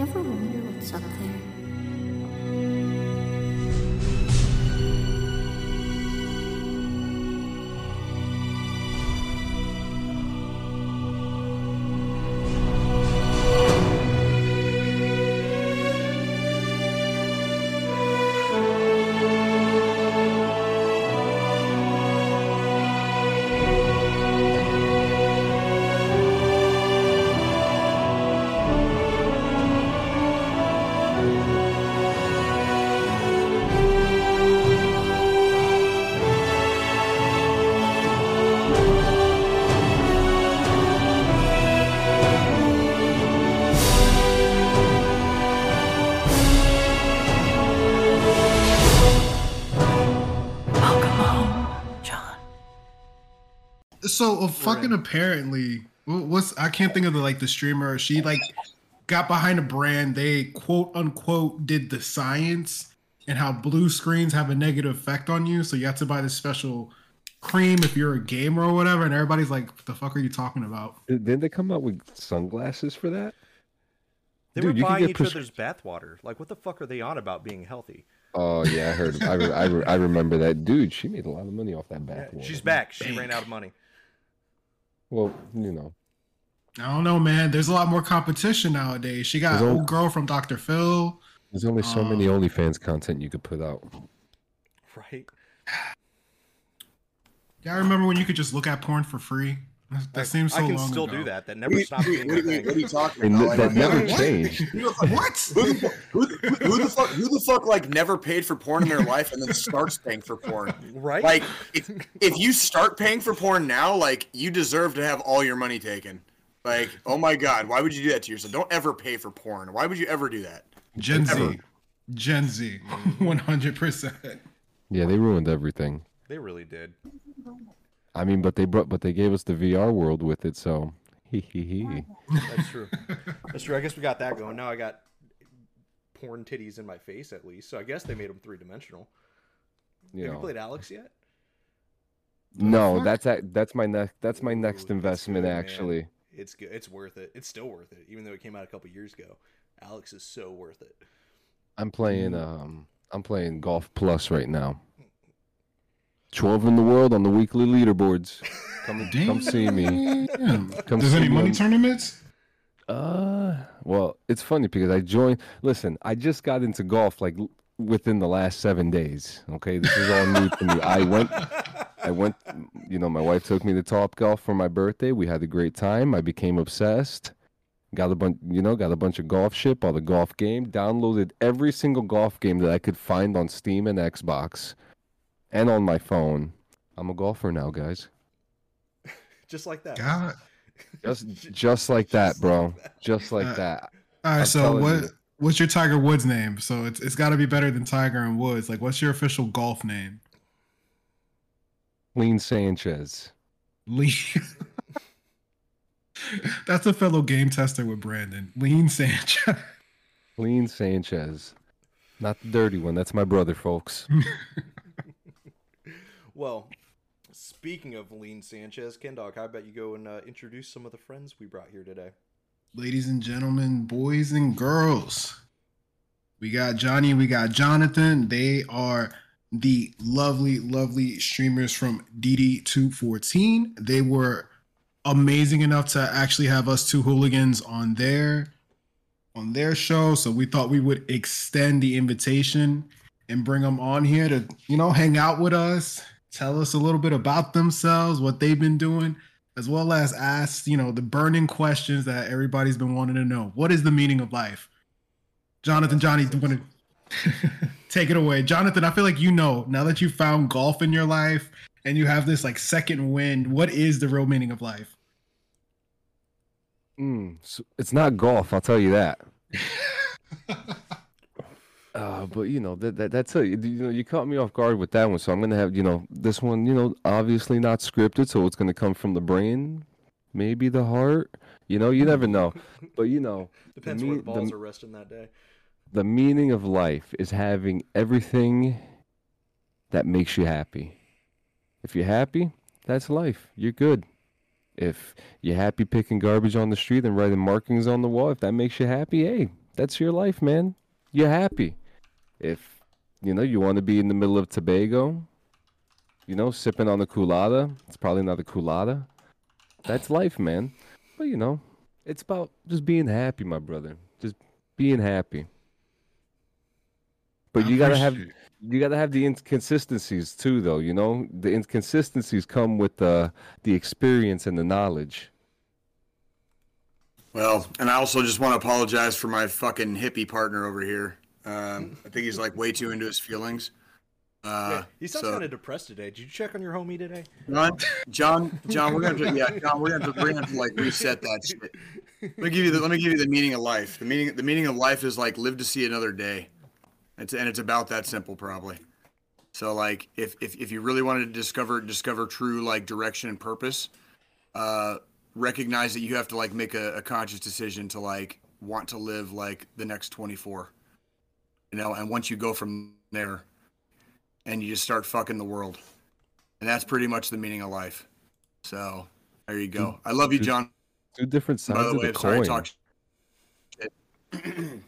Ever wonder what's up there? So uh, fucking apparently, what's I can't think of the like the streamer. She like got behind a brand. They quote unquote did the science and how blue screens have a negative effect on you. So you have to buy this special cream if you're a gamer or whatever. And everybody's like, "What the fuck are you talking about?" Didn't they come out with sunglasses for that? They Dude, were you can buying get each pres- other's bathwater. Like, what the fuck are they on about being healthy? Oh yeah, I heard. I, re- I, re- I remember that. Dude, she made a lot of money off that bath. water. She's back. She ran out of money. Well, you know, I don't know, man. There's a lot more competition nowadays. She got old girl from Dr. Phil. there's only so many Um, OnlyFans content you could put out. Right? Yeah, I remember when you could just look at porn for free. That, that seems so I can long still ago. do that. That never are stopped what, being are a you- thing. what are you talking And about? that never what? changed. who the fuck- What? Who the, fuck, who, the- who the fuck? Who the fuck? Like never paid for porn in their life and then starts paying for porn. Right? Like if if you start paying for porn now, like you deserve to have all your money taken. Like oh my god, why would you do that to yourself? Don't ever pay for porn. Why would you ever do that? Gen Ever. Z. Gen Z. Mm. 100%. Yeah, they ruined everything. they really did. I mean, but they brought, but they gave us the VR world with it. So, hee hee hee. That's true. That's true. I guess we got that going. Now I got porn titties in my face at least. So I guess they made them three dimensional. You Have you played Alyx yet? no, fuck? that's a, that's my next that's my Ooh, next it's investment good, man. actually. It's good. It's worth it. It's still worth it, even though it came out a couple years ago. Alyx is so worth it. I'm playing um I'm playing Golf Plus right now. 12 in the world on the weekly leaderboards. Come come see me. Come There's see any money on- tournaments? Uh, well, it's funny because I joined. Listen, I just got into golf like within the last seven days. Okay, this is all new to me. I went, I went. You know, my wife took me to Top Golf for my birthday. We had a great time. I became obsessed. Got a bunch, you know, got a bunch of golf shit, bought a golf game, downloaded every single golf game that I could find on Steam and Xbox, and on my phone. I'm a golfer now, guys. Just like that. God. Just, just like that, Just bro. like that. Just like Uh, that. All right, I'm so what you. what's your Tiger Woods name? So it's it's got to be better than Tiger and Woods. Like what's your official golf name? Lean Sanchez. Lee. That's a fellow game tester with Branden. Lean Sanchez. Lean Sanchez. Not the dirty one. That's my brother, folks. Well, speaking of Lean Sanchez, Ken Dog, how about you go and uh, introduce some of the friends we brought here today? Ladies and gentlemen, boys and girls. We got Johnny, we got Jonathan. They are the lovely, lovely streamers from DD214. They were amazing enough to actually have us two hooligans on their on their show. So we thought we would extend the invitation and bring them on here to, you know, hang out with us, tell us a little bit about themselves, what they've been doing, as well as ask, you know, the burning questions that everybody's been wanting to know. What is the meaning of life? Jonathan, Johnny, want to take it away? Jonathan, I feel like you know now that you found golf in your life and you have this like second wind. What is the real meaning of life? Mm, so it's not golf, I'll tell you that. Uh, but you know that, that that's it. You you know you caught me off guard with that one, so I'm gonna have you know this one. You know, obviously not scripted, so it's gonna come from the brain, maybe the heart. You know, you never know. But you know, Depends the where the balls the- are resting that day. the meaning of life is having everything that makes you happy. If you're happy, that's life. You're good. If you're happy picking garbage on the street and writing markings on the wall, if that makes you happy, hey, that's your life, man. You're happy. If you know you want to be in the middle of Tobago, you know, sipping on the culada. It's probably not a culada. That's life, man. But you know, it's about just being happy, my brother. Just being happy. But you gotta have you gotta have the inconsistencies too, though. You know, the inconsistencies come with the the experience and the knowledge. Well, and I also just want to apologize for my fucking hippie partner over here. Um, I think he's like way too into his feelings. Uh, he sounds so- kind of depressed today. Did you check on your homie today? John, John, John, we're gonna to, yeah, John, we're gonna have to, we're gonna have to like reset that shit. Let me give you the, let me give you the meaning of life. The meaning, the meaning of life is like live to see another day. It's and it's about that simple, probably. So like, if if if you really wanted to discover discover true like direction and purpose, uh, recognize that you have to like make a, a conscious decision to like want to live like the next 24 you know and once you go from there and you just start fucking the world. And that's pretty much the meaning of life. So there you go. I love you john. Two different by sides the of the sorry coin. talk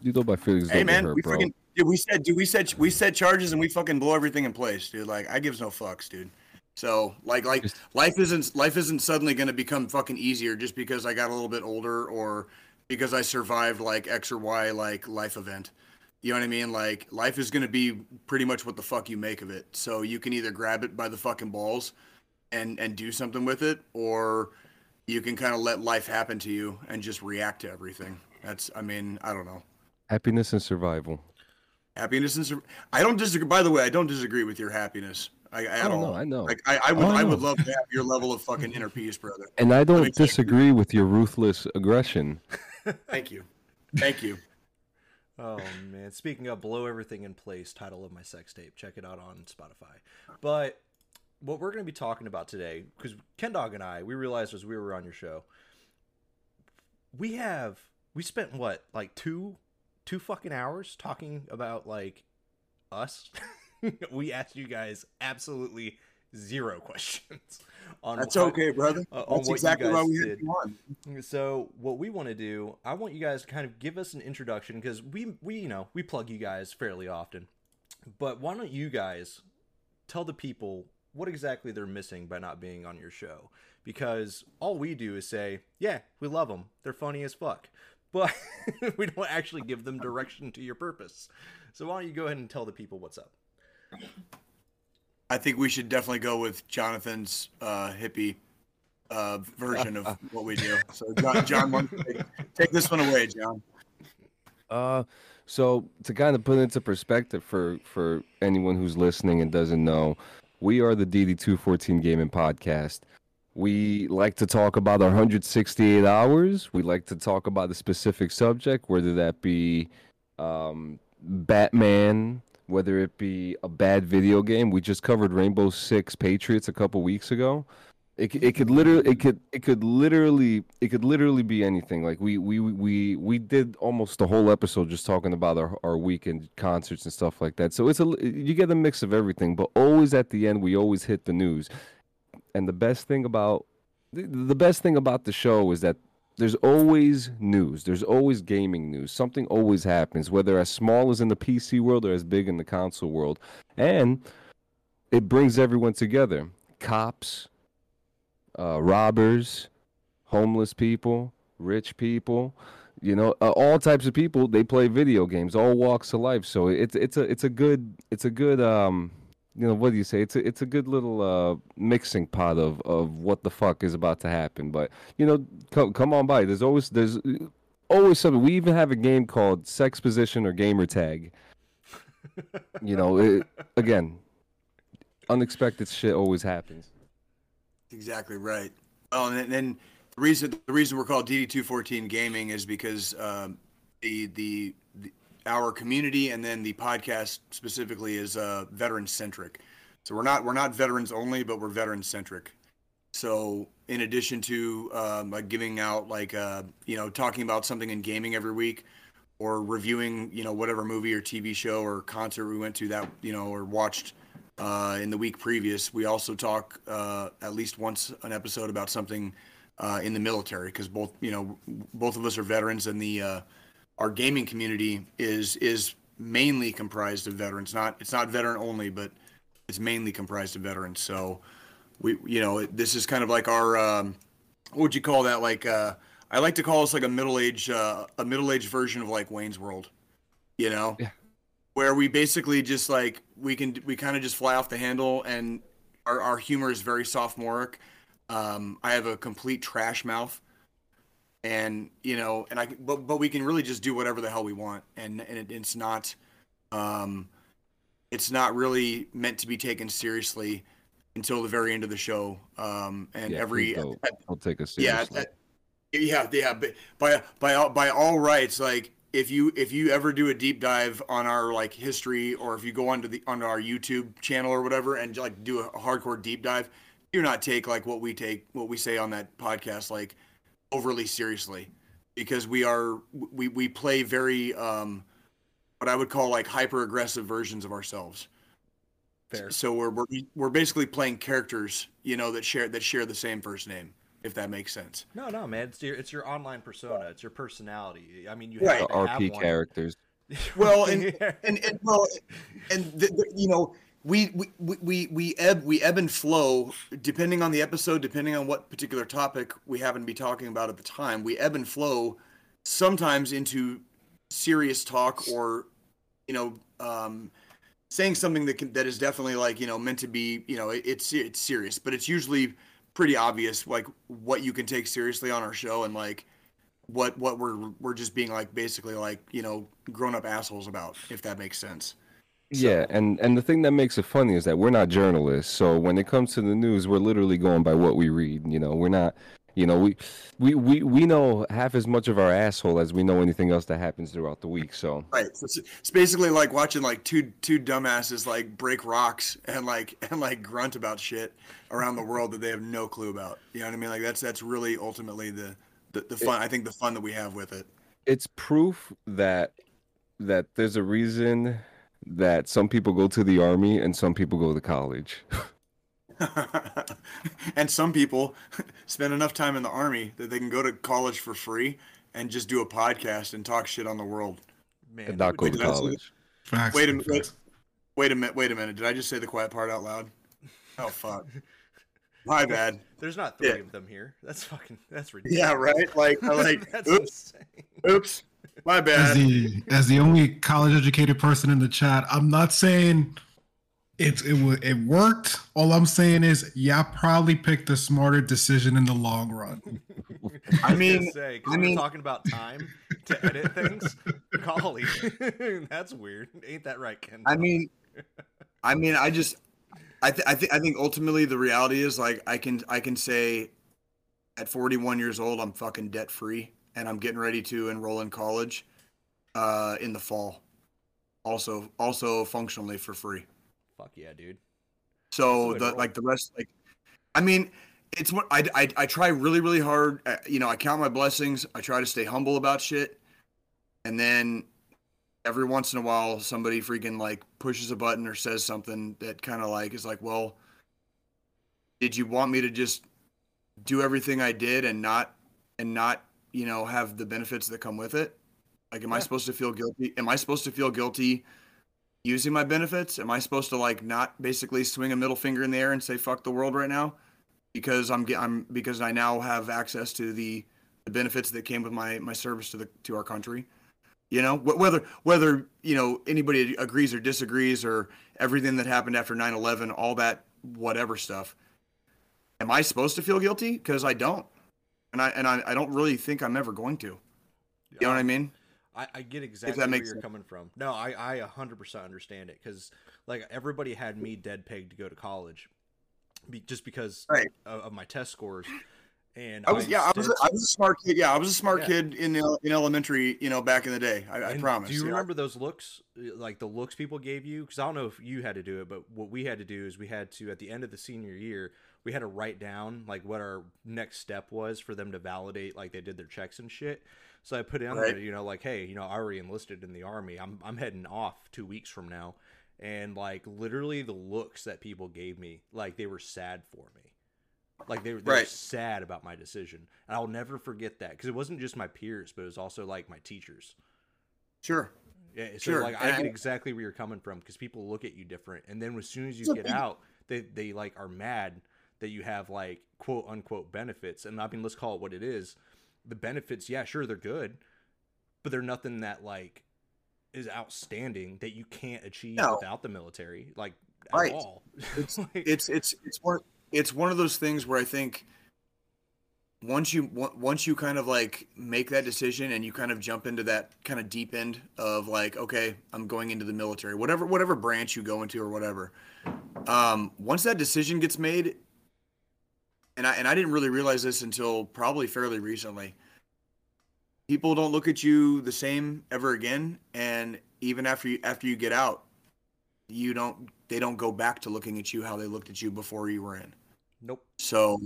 You know my feelings hey don't get man hurt, we bro. freaking dude we said dude we said we set charges and we fucking blow everything in place dude. Like i gives no fucks dude. So like like Just- life isn't life isn't suddenly going to become fucking easier just because i got a little bit older or because i survived like x or y like life event you know what i mean like life is going to be pretty much what the fuck you make of it so you can either grab it by the fucking balls and and do something with it or you can kind of let life happen to you and just react to everything that's i mean i don't know Happiness and survival. Happiness and sur- I don't disagree. By the way, I don't disagree with your happiness. I, at Oh, all. no, I know. Like I, I would, Oh, I I would love to have your level of fucking inner peace, brother. And I don't me tell you- disagree with your ruthless aggression. Thank you, thank you. Oh man! Speaking of blow everything in place, title of my sex tape. Check it out on Spotify. But what we're going to be talking about today, because Ken Dog and I, we realized as we were on your show, we have we spent what like two two fucking hours talking about like us. we asked you guys absolutely zero questions on That's what- okay, brother. uh, on That's what exactly why we did. on. So what we want to do, I want you guys to kind of give us an introduction because we we you know we plug you guys fairly often, but why don't you guys tell the people what exactly they're missing by not being on your show? Because all we do is say, yeah, we love them, they're funny as fuck, but we don't actually give them direction to your purpose. So why don't you go ahead and tell the people what's up? I think we should definitely go with Jonathan's uh, hippie uh, version of what we do. So, John, John why don't you take, take this one away, John. Uh, so to kind of put into perspective for for anyone who's listening and doesn't know, we are the DD214 Gaming Podcast. We like to talk about our 168 hours. We like to talk about a specific subject, whether that be um, Batman, whether it be a bad video game. We just covered Rainbow Six Patriots a couple weeks ago. It, it could literally it could it could literally it could literally be anything like we we we we did almost the whole episode just talking about our, our weekend concerts and stuff like that so it's a you get a mix of everything but always at the end we always hit the news and the best thing about the, the best thing about the show is that there's always news there's always gaming news something always happens whether as small as in the pc world or as big in the console world and it brings everyone together cops uh, robbers, homeless people, rich people, you know, uh, all types of people. They play video games, all walks of life. So it's it's a it's a good it's a good um you know what do you say? It's a it's a good little uh mixing pot of of what the fuck is about to happen. But you know, come come on by. There's always there's always something. We even have a game called Sex Position or Gamer Tag. You know, it, again, unexpected shit always happens. Exactly right. Oh, and then the reason the reason we're called DD214 Gaming is because um, the, the the our community and then the podcast specifically is uh, veteran centric. So we're not we're not veterans only, but we're veteran centric. So in addition to um, like giving out like uh, you know talking about something in gaming every week, or reviewing you know whatever movie or TV show or concert we went to that you know or watched uh, in the week previous. We also talk uh, at least once an episode about something uh, in the military because both you know both of us are veterans and the uh, our gaming community is is mainly comprised of veterans. Not it's not veteran only, but it's mainly comprised of veterans. So we you know this is kind of like our um, what would you call that? Like uh, I like to call us like a middle age uh, a middle aged version of like Wayne's World. You know, Yeah. where we basically just like we can we kind of just fly off the handle and our our humor is very sophomoric. Um, I have a complete trash mouth and you know and i but, but we can really just do whatever the hell we want. And and it, it's not um it's not really meant to be taken seriously until the very end of the show. Um and Yeah, every don't. I'll take us yeah at- yeah yeah but by by all by all rights like if you if you ever do a deep dive on our like history or if you go onto the onto our youtube channel or whatever and like do a hardcore deep dive do not take like what we take what we say on that podcast like overly seriously because we are we we play very um what I would call like hyper aggressive versions of ourselves. Fair. So we're, we're we're basically playing characters, you know, that share that share the same first name, if that makes sense. No, no, man. It's your it's your online persona. It's your personality. I mean, you Right. have The to have RP characters. Well, and and, and well, and the, the, you know, we we we we ebb we ebb and flow depending on the episode, depending on what particular topic we happen to be talking about at the time. We ebb and flow sometimes into serious talk or you know um, saying something that can, that is definitely like you know meant to be you know it, it's it's serious, but it's usually pretty obvious like what you can take seriously on our show and like what what we're we're just being like basically like you know grown up assholes about if that makes sense. Yeah, and and the thing that makes it funny is that we're not journalists. So when it comes to the news, we're literally going by what we read. You know, we're not. You know, we we we we know half as much of our asshole as we know anything else that happens throughout the week. So Right. So it's, basically like watching like two two dumbasses like break rocks and like and like grunt about shit around the world that they have no clue about. You know what I mean? Like that's that's really ultimately the the, the fun. I think the fun that we have with it. it's proof that that there's a reason that some people go to the army and some people go to college. and some people spend enough time in the army that they can go to college for free and just do a podcast and talk shit on the world. man, and not go to did I say- college. Facts. Wait a minute. Wait a minute. Wait a minute. Did I just say the quiet part out loud? Oh fuck. My bad. there's not three Yeah. of them here. That's fucking. That's ridiculous. Yeah, right. Like, like. that's oops, insane. oops. My As bad. the as the only college educated person in the chat, I'm not saying it's it it worked. All I'm saying is, yeah, I probably picked the smarter decision in the long run. I was gonna mean, say, 'cause I we were mean- talking about time to edit things. Golly, that's weird. Ain't that right, Ken? I mean, I mean, I just, I, th- I think, I think ultimately the reality is like I can, I can say, at 41 years old, I'm fucking debt free, and I'm getting ready to enroll in college, uh, in the fall. Also, also functionally for free. Fuck yeah, dude. So the way to the roll. like the rest like, I mean, it's what I, I I try really really hard. uh, You know, I count my blessings. I try to stay humble about shit, and then every once in a while somebody freaking like pushes a button or says something that kind of like is like, well, did you want me to just do everything I did and not and not you know have the benefits that come with it? Like, am I supposed to feel guilty? Am I supposed to feel guilty? using my benefits? Am I supposed to like not basically swing a middle finger in the air and say fuck the world right now because I'm I'm because I now have access to the the benefits that came with my my service to the to our country? You know, whether whether you know anybody agrees or disagrees or everything that happened after 9/11, all that whatever stuff. Am I supposed to feel guilty? Because I don't, and I and I, I don't really think I'm ever going to. You know what I mean? I, I get exactly where you're sense. coming from. No, I, I 100% understand it because, like, everybody had me dead pegged to go to college be, just because Right. of, of my test scores. And I was yeah, I was a, I was a smart kid. Yeah, I was a smart Yeah. kid in el- in elementary. You know, back in the day. I, I promise. Do you yeah. remember those looks, uh, like the looks people gave you? Because I don't know if you had to do it, but what we had to do is we had to, at the end of the senior year, we had to write down like what our next step was for them to validate, like they did their checks and shit. So I put in Right. there, you know, like, hey, you know, I already enlisted in the army. I'm I'm heading off two weeks from now, and like literally the looks that people gave me, like they were sad for me. Like they, were- they were sad about my decision, and I'll never forget that because it wasn't just my peers, but it was also like my teachers. Sure. Yeah, so Sure, like I get exactly where you're coming from because people look at you different, and then as soon as you get out, they they like are mad that you have like quote unquote benefits, and I mean let's call it what it is. The benefits, yeah, sure they're good, but they're nothing that like is outstanding that you can't achieve No. without the military, like at Right. all. It's Like- it's it's it's one it's one of those things where I think once you once you kind of like make that decision and you kind of jump into that kind of deep end of like okay I'm going into the military whatever whatever branch you go into or whatever um, once that decision gets made and I and I didn't really realize this until probably fairly recently. People don't look at you the same ever again and even after you after you get out you don't they don't go back to looking at you how they looked at you before you were in. Nope. so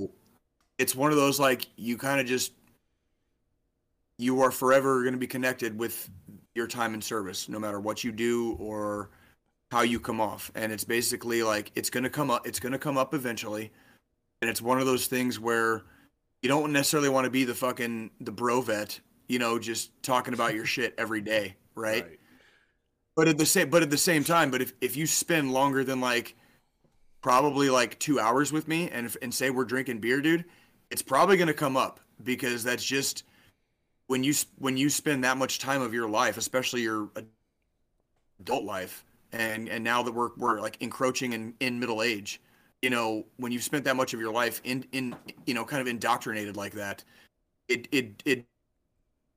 it's one of those like you kind of just you are forever going to be connected with your time in service no matter what you do or how you come off. And it's basically like it's going to come up it's going to come up eventually and it's one of those things where you don't necessarily want to be the fucking the bro vet you know just talking about your shit every day right? But at the same but at the same time, but if, if you spend longer than like probably like two hours with me and if, and say we're drinking beer, dude, it's probably gonna come up because that's just when you when you spend that much time of your life, especially your adult life, and and now that we're we're like encroaching in in middle age, you know, when you've spent that much of your life in in you know kind of indoctrinated like that, it it it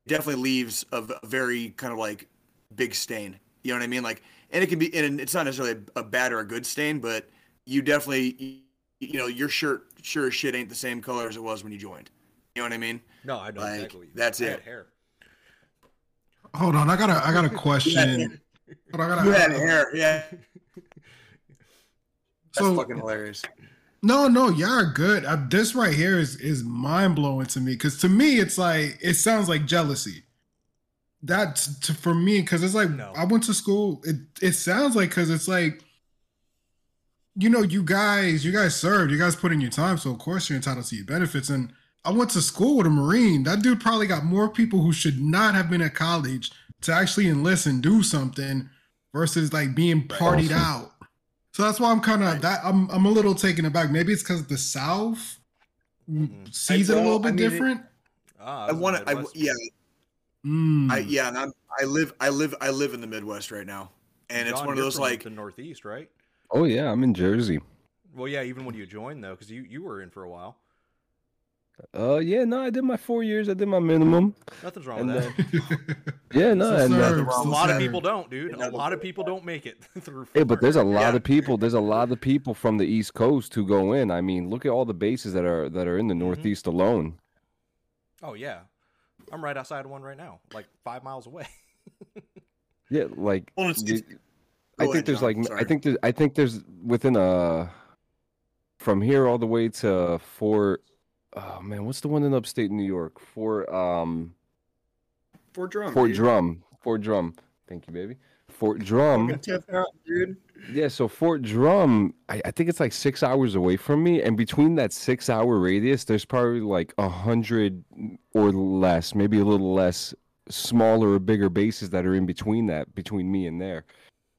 definitely leaves a very kind of like big stain. You know what I mean? Like, and it can be, and it's not necessarily a, a bad or a good stain, but you definitely, you, you know, your shirt sure as shit ain't the same color as it was when you joined. You know what I mean? No, I know Like, exactly. what you mean. that's I it. Hair. Hold on, I got a I got a question. I got You a- had hair, yeah. That's So- fucking hilarious. No, no, y'all are good. Uh, this right here is is mind blowing to me because to me it's like it sounds like jealousy. That's to, for me because it's like No. I went to school. It it sounds like because it's like you know you guys you guys served you guys put in your time so of course you're entitled to your benefits and I went to school with a marine. That dude probably got more people who should not have been at college to actually enlist and do something versus like being partied Awesome. out. So that's why I'm kind of that I'm I'm a little taken aback. Maybe it's because the South Mm-mm. sees it a little bit I mean, it- different. Ah, I want to, I, yeah, Mm. I, yeah, and I'm, I live, I live, I live in the Midwest right now, and it's one of those like, the Northeast, right? Oh yeah, I'm in Jersey. Well, yeah, even when you joined though, because you you were in for a while. Uh, yeah, no, I did my four years. I did my minimum. Nothing's wrong And with that. Yeah, no, So and uh, served, a so lot of people don't, dude. A lot of people don't make it through. Hey, but there's a lot Yeah. of people. There's a lot of people from the East Coast who go in. I mean, look at all the bases that are that are in the Mm-hmm. Northeast alone. Oh yeah, I'm right outside of one right now, like five miles away. Yeah, like Well, it's- it's- I think ahead, there's John, like I think there's I think there's within a from here all the way to Fort. Oh man, what's the one in upstate New York? For um Fort Drum, Fort dude. Drum. Fort Drum. Thank you, baby. Fort Drum. Out, dude. Yeah, so Fort Drum, I, I think it's like six hours away from me, and between that six hour radius, there's probably like a hundred or less, maybe a little less, smaller or bigger bases that are in between that, between me and there.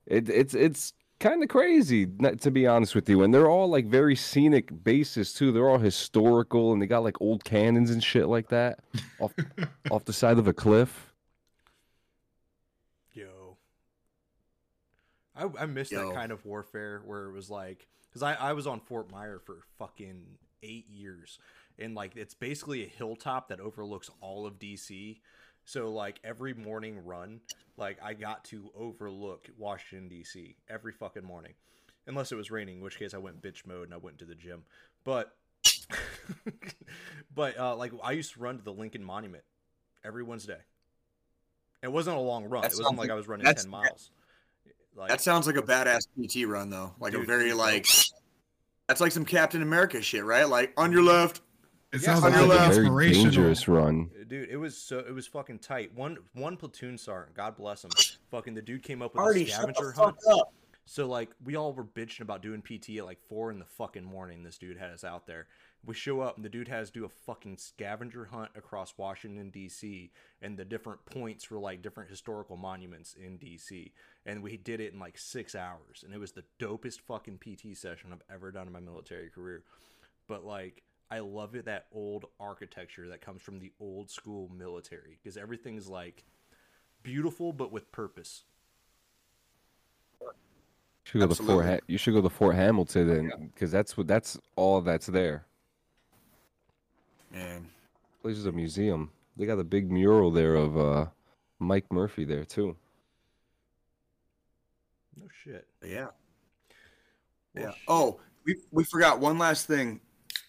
It, it's it's kind of crazy, to be honest with you, and they're all like very scenic bases too. They're all historical, and they got like old cannons and shit like that off off the side of a cliff. Yo, I I miss Yo. that kind of warfare where it was like, because I I was on Fort Myer for fucking eight years, and like it's basically a hilltop that overlooks all of DC. So like every morning run, like I got to overlook Washington DC every fucking morning, unless it was raining, in which case I went bitch mode and I went to the gym. But but uh, like I used to run to the Lincoln Monument every Wednesday. It wasn't a long run. That it wasn't like like- I was running ten miles. Like That sounds like a badass PT run though. Like a very like that's like some Captain America shit, right? Like on your left. It Yeah, sounds on like your something. Very dangerous run. dude, it was so it was fucking tight. One one platoon sergeant, God bless him. Fucking the dude came up with Artie, a shut scavenger the fuck hunt. up. So like we all were bitching about doing PT at like four in the fucking morning. This dude had us out there, We show up and the dude has to do a fucking scavenger hunt across Washington D.C. and the different points for like different historical monuments in D.C. And we did it in like six hours, and it was the dopest fucking PT session I've ever done in my military career. But like, I love it that old architecture that comes from the old school military because everything's like beautiful but with purpose. You should go to Fort. Ha- you should go to Fort Hamilton, and because that's what that's all that's there. Man, Place is a museum. They got a big mural there of uh, Mike Murphy there too. No shit. yeah, Well, yeah. shit. Oh, we we forgot one last thing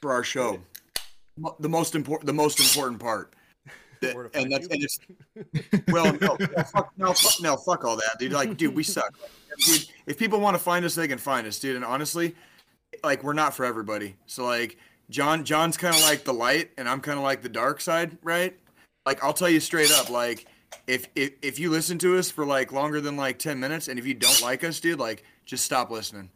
for our show. The most important, the most important part. That- and that's and it's well, no, no, fuck, no, fuck, no, fuck all that, dude. Like, dude, we suck, dude. If people want to find us, they can find us, dude. And honestly, like, we're not for everybody. So, like, John, John's kind of like the light, and I'm kind of like the dark side, right? Like, I'll tell you straight up, like, if if if you listen to us for like longer than like ten minutes, and if you don't like us, dude, like, just stop listening.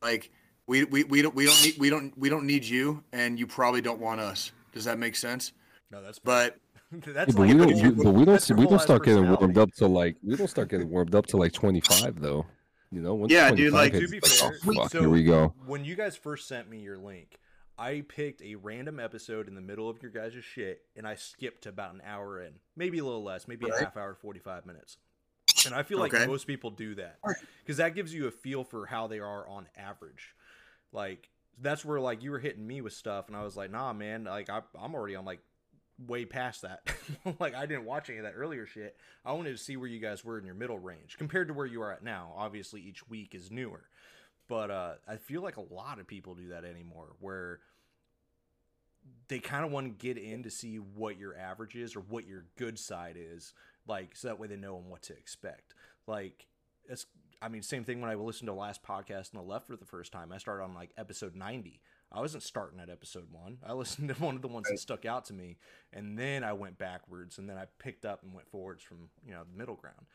Like, we we, we don't we don't need we don't we don't need you, and you probably don't want us. Does that make sense? No, that's But that's Yeah, but like we don't. different- We, but we don't. We don't start getting warmed up to like. We don't start getting warmed up to like twenty five though. You know. Once Yeah, dude, 25 like, to be it's fair, oh, fuck, so here we go. when you guys first sent me your link, I picked a random episode in the middle of your guys' shit, and I skipped about an hour in, maybe a little less, maybe a half hour, forty five minutes. And I feel like Okay. most people do that because that gives you a feel for how they are on average. Like that's where like you were hitting me with stuff, and I was like, nah, man, like I, I'm already on like way past that. like I didn't watch any of that earlier shit. I wanted to see where you guys were in your middle range compared to where you are at now. Obviously, each week is newer, but uh, I feel like a lot of people do that anymore, where they kind of want to get in to see what your average is or what your good side is, like so that way they know what to expect. Like it's, I mean, same thing when I listened to last podcast on the left for the first time. I started on like episode ninety. I wasn't starting at episode one. I listened to one of the ones that stuck out to me, and then I went backwards, and then I picked up and went forwards from you know the middle ground.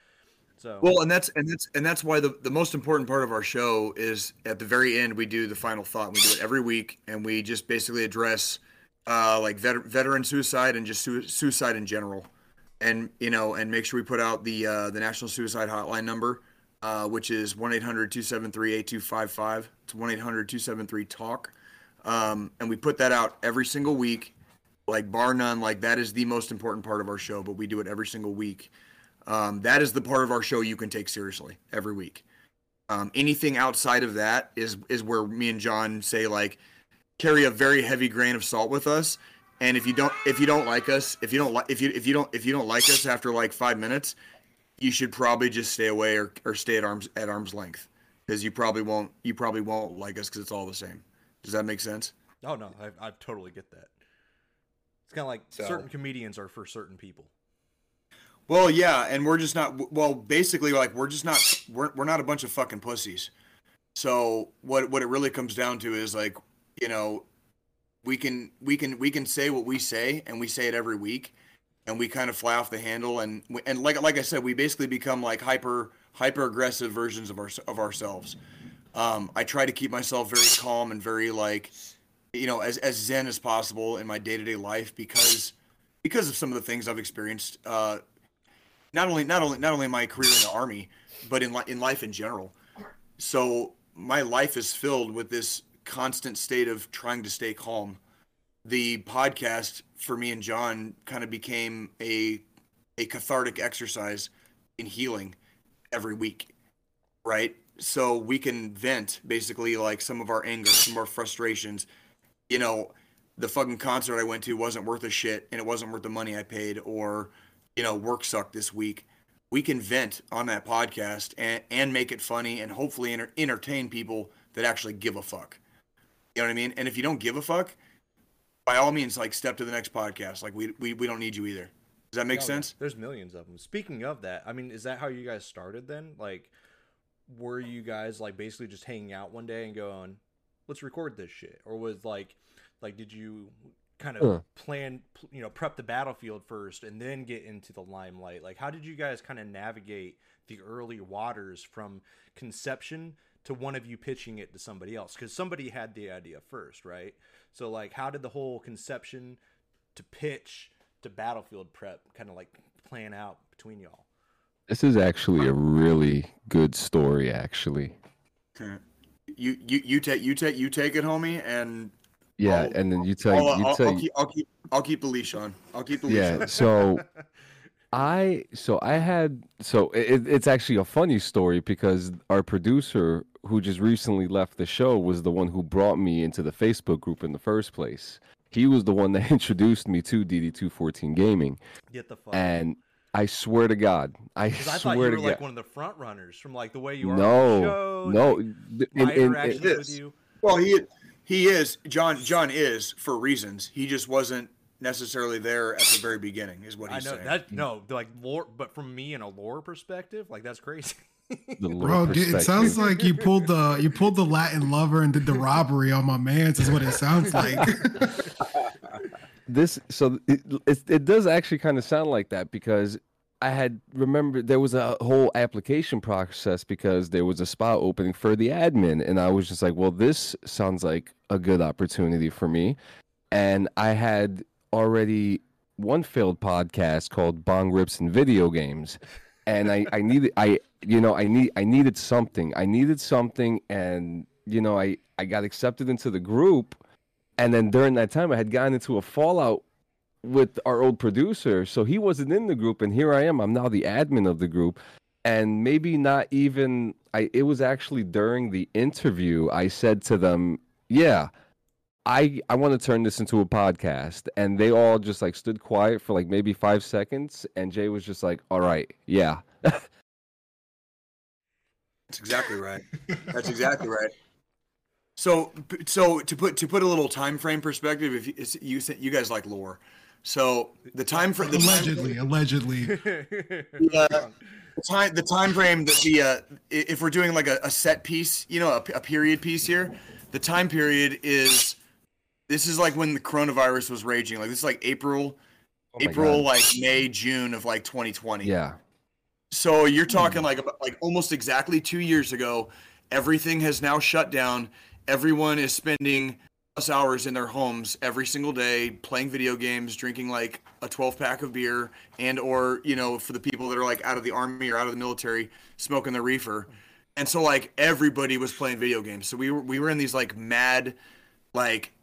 So Well, and that's and that's and that's why the, the most important part of our show is at the very end we do the final thought. We do it every week, and we just basically address uh, like vet, veteran suicide and just su- suicide in general, and you know, and make sure we put out the uh, the national suicide hotline number, uh, which is 1 800 273 8255. It's 1 800 273 TALK. um, and we put that out every single week, like bar none. Like that is the most important part of our show, but we do it every single week. Um, that is the part of our show you can take seriously every week. Um, anything outside of that is is where me and John say like carry a very heavy grain of salt with us. And if you don't if you don't like us, if you don't like if you if you don't if you don't like us after like five minutes, you should probably just stay away or, or stay at arms at arm's length because you probably won't you probably won't like us because it's all the same. Does that make sense? oh no, I, I totally get that. It's kind of like So- certain comedians are for certain people. Well, yeah, and we're just not. Well, basically, like we're just not. We're we're not a bunch of fucking pussies. So what what it really comes down to is like you know, we can we can we can say what we say, and we say it every week, and we kind of fly off the handle, and and like like I said, we basically become like hyper hyper aggressive versions of our of ourselves. Um, I try to keep myself very calm and very like, you know, as as zen as possible in my day to day life because because of some of the things I've experienced. Uh, not only not only not only my career in the army, but in li- in life in general. So my life is filled with this constant state of trying to stay calm. The podcast for me and John kind of became a a cathartic exercise in healing every week, right? So we can vent basically like some of our anger, some of our frustrations. You know, the fucking concert I went to wasn't worth a shit and it wasn't worth the money I paid or you know, work sucked this week. We can vent on that podcast and, and make it funny and hopefully enter, entertain people that actually give a fuck. You know what I mean? And if you don't give a fuck, by all means, like step to the next podcast. Like we we, we don't need you either. Does that make yeah. sense? There's millions of them. Speaking of that, I mean, is that how you guys started then? Like, were you guys like basically just hanging out one day and going, "Let's record this shit," or was like, like, did you kind of Huh. plan, you know, prep the battlefield first and then get into the limelight? Like, how did you guys kind of navigate the early waters from conception to one of you pitching it to somebody else because somebody had the idea first, right? So like, how did the whole conception to pitch to battlefield prep kind of like plan out between y'all? This is actually a really good story, actually. You you you take you take you take it, homie, and Yeah, I'll- and then you tell I'll, you I'll, I'll, keep, I'll keep I'll keep the leash on. I'll keep the leash yeah. on. So I so I had so it, it's actually a funny story because our producer who just recently left the show was the one who brought me into the Facebook group in the first place. He was the one that introduced me to DD214 Gaming, Get the fuck. and I swear to God, I Because I swear thought you to were God, like one of the front runners from like the way you are on the no, show. no, the th- my in- in- in- interactions with you. Well, he he is John. John is for reasons. He just wasn't necessarily there at the very beginning. Is what I he's know saying. that hmm. no, like lore, but from me and a lore perspective, like that's crazy. the lore Bro, dude, it sounds like you pulled the you pulled the Latin lover and did the robbery on my man's. Is what it sounds like. this so it, it, it does actually kind of sound like that because i had remembered there was a whole application process because there was a spot opening for the admin and i was just like well this sounds like a good opportunity for me and i had already one failed podcast called bong rips and video games and i i needed i you know i need i needed something i needed something and you know i i got accepted into the group and then during that time, I had gotten into a fallout with our old producer. So he wasn't in the group, and here I am. I'm now the admin of the group. And maybe not even I it was actually during the interview I said to them, Yeah, I I want to turn this into a podcast. And they all just like stood quiet for like maybe five seconds. And Jay was just like, All right, yeah. That's exactly right. That's exactly right. So, so to put to put a little time frame perspective, if you, it's- you said- you guys like lore, so the time frame the time, allegedly, allegedly. the time the time frame that the uh, if we're doing like a, a set piece, you know, a, a period piece here, the time period is this is like when the coronavirus was raging. Like this is like April, Oh April, God. like May, June of like 2020. Yeah. So you're hmm. talking like about, like almost exactly two years ago. Everything has now shut down. Everyone is spending plus hours in their homes every single day playing video games, drinking like a 12 pack of beer, and or you know for the people that are like out of the army or out of the military, smoking the reefer. And so like everybody was playing video games. So we were we were in these like mad, like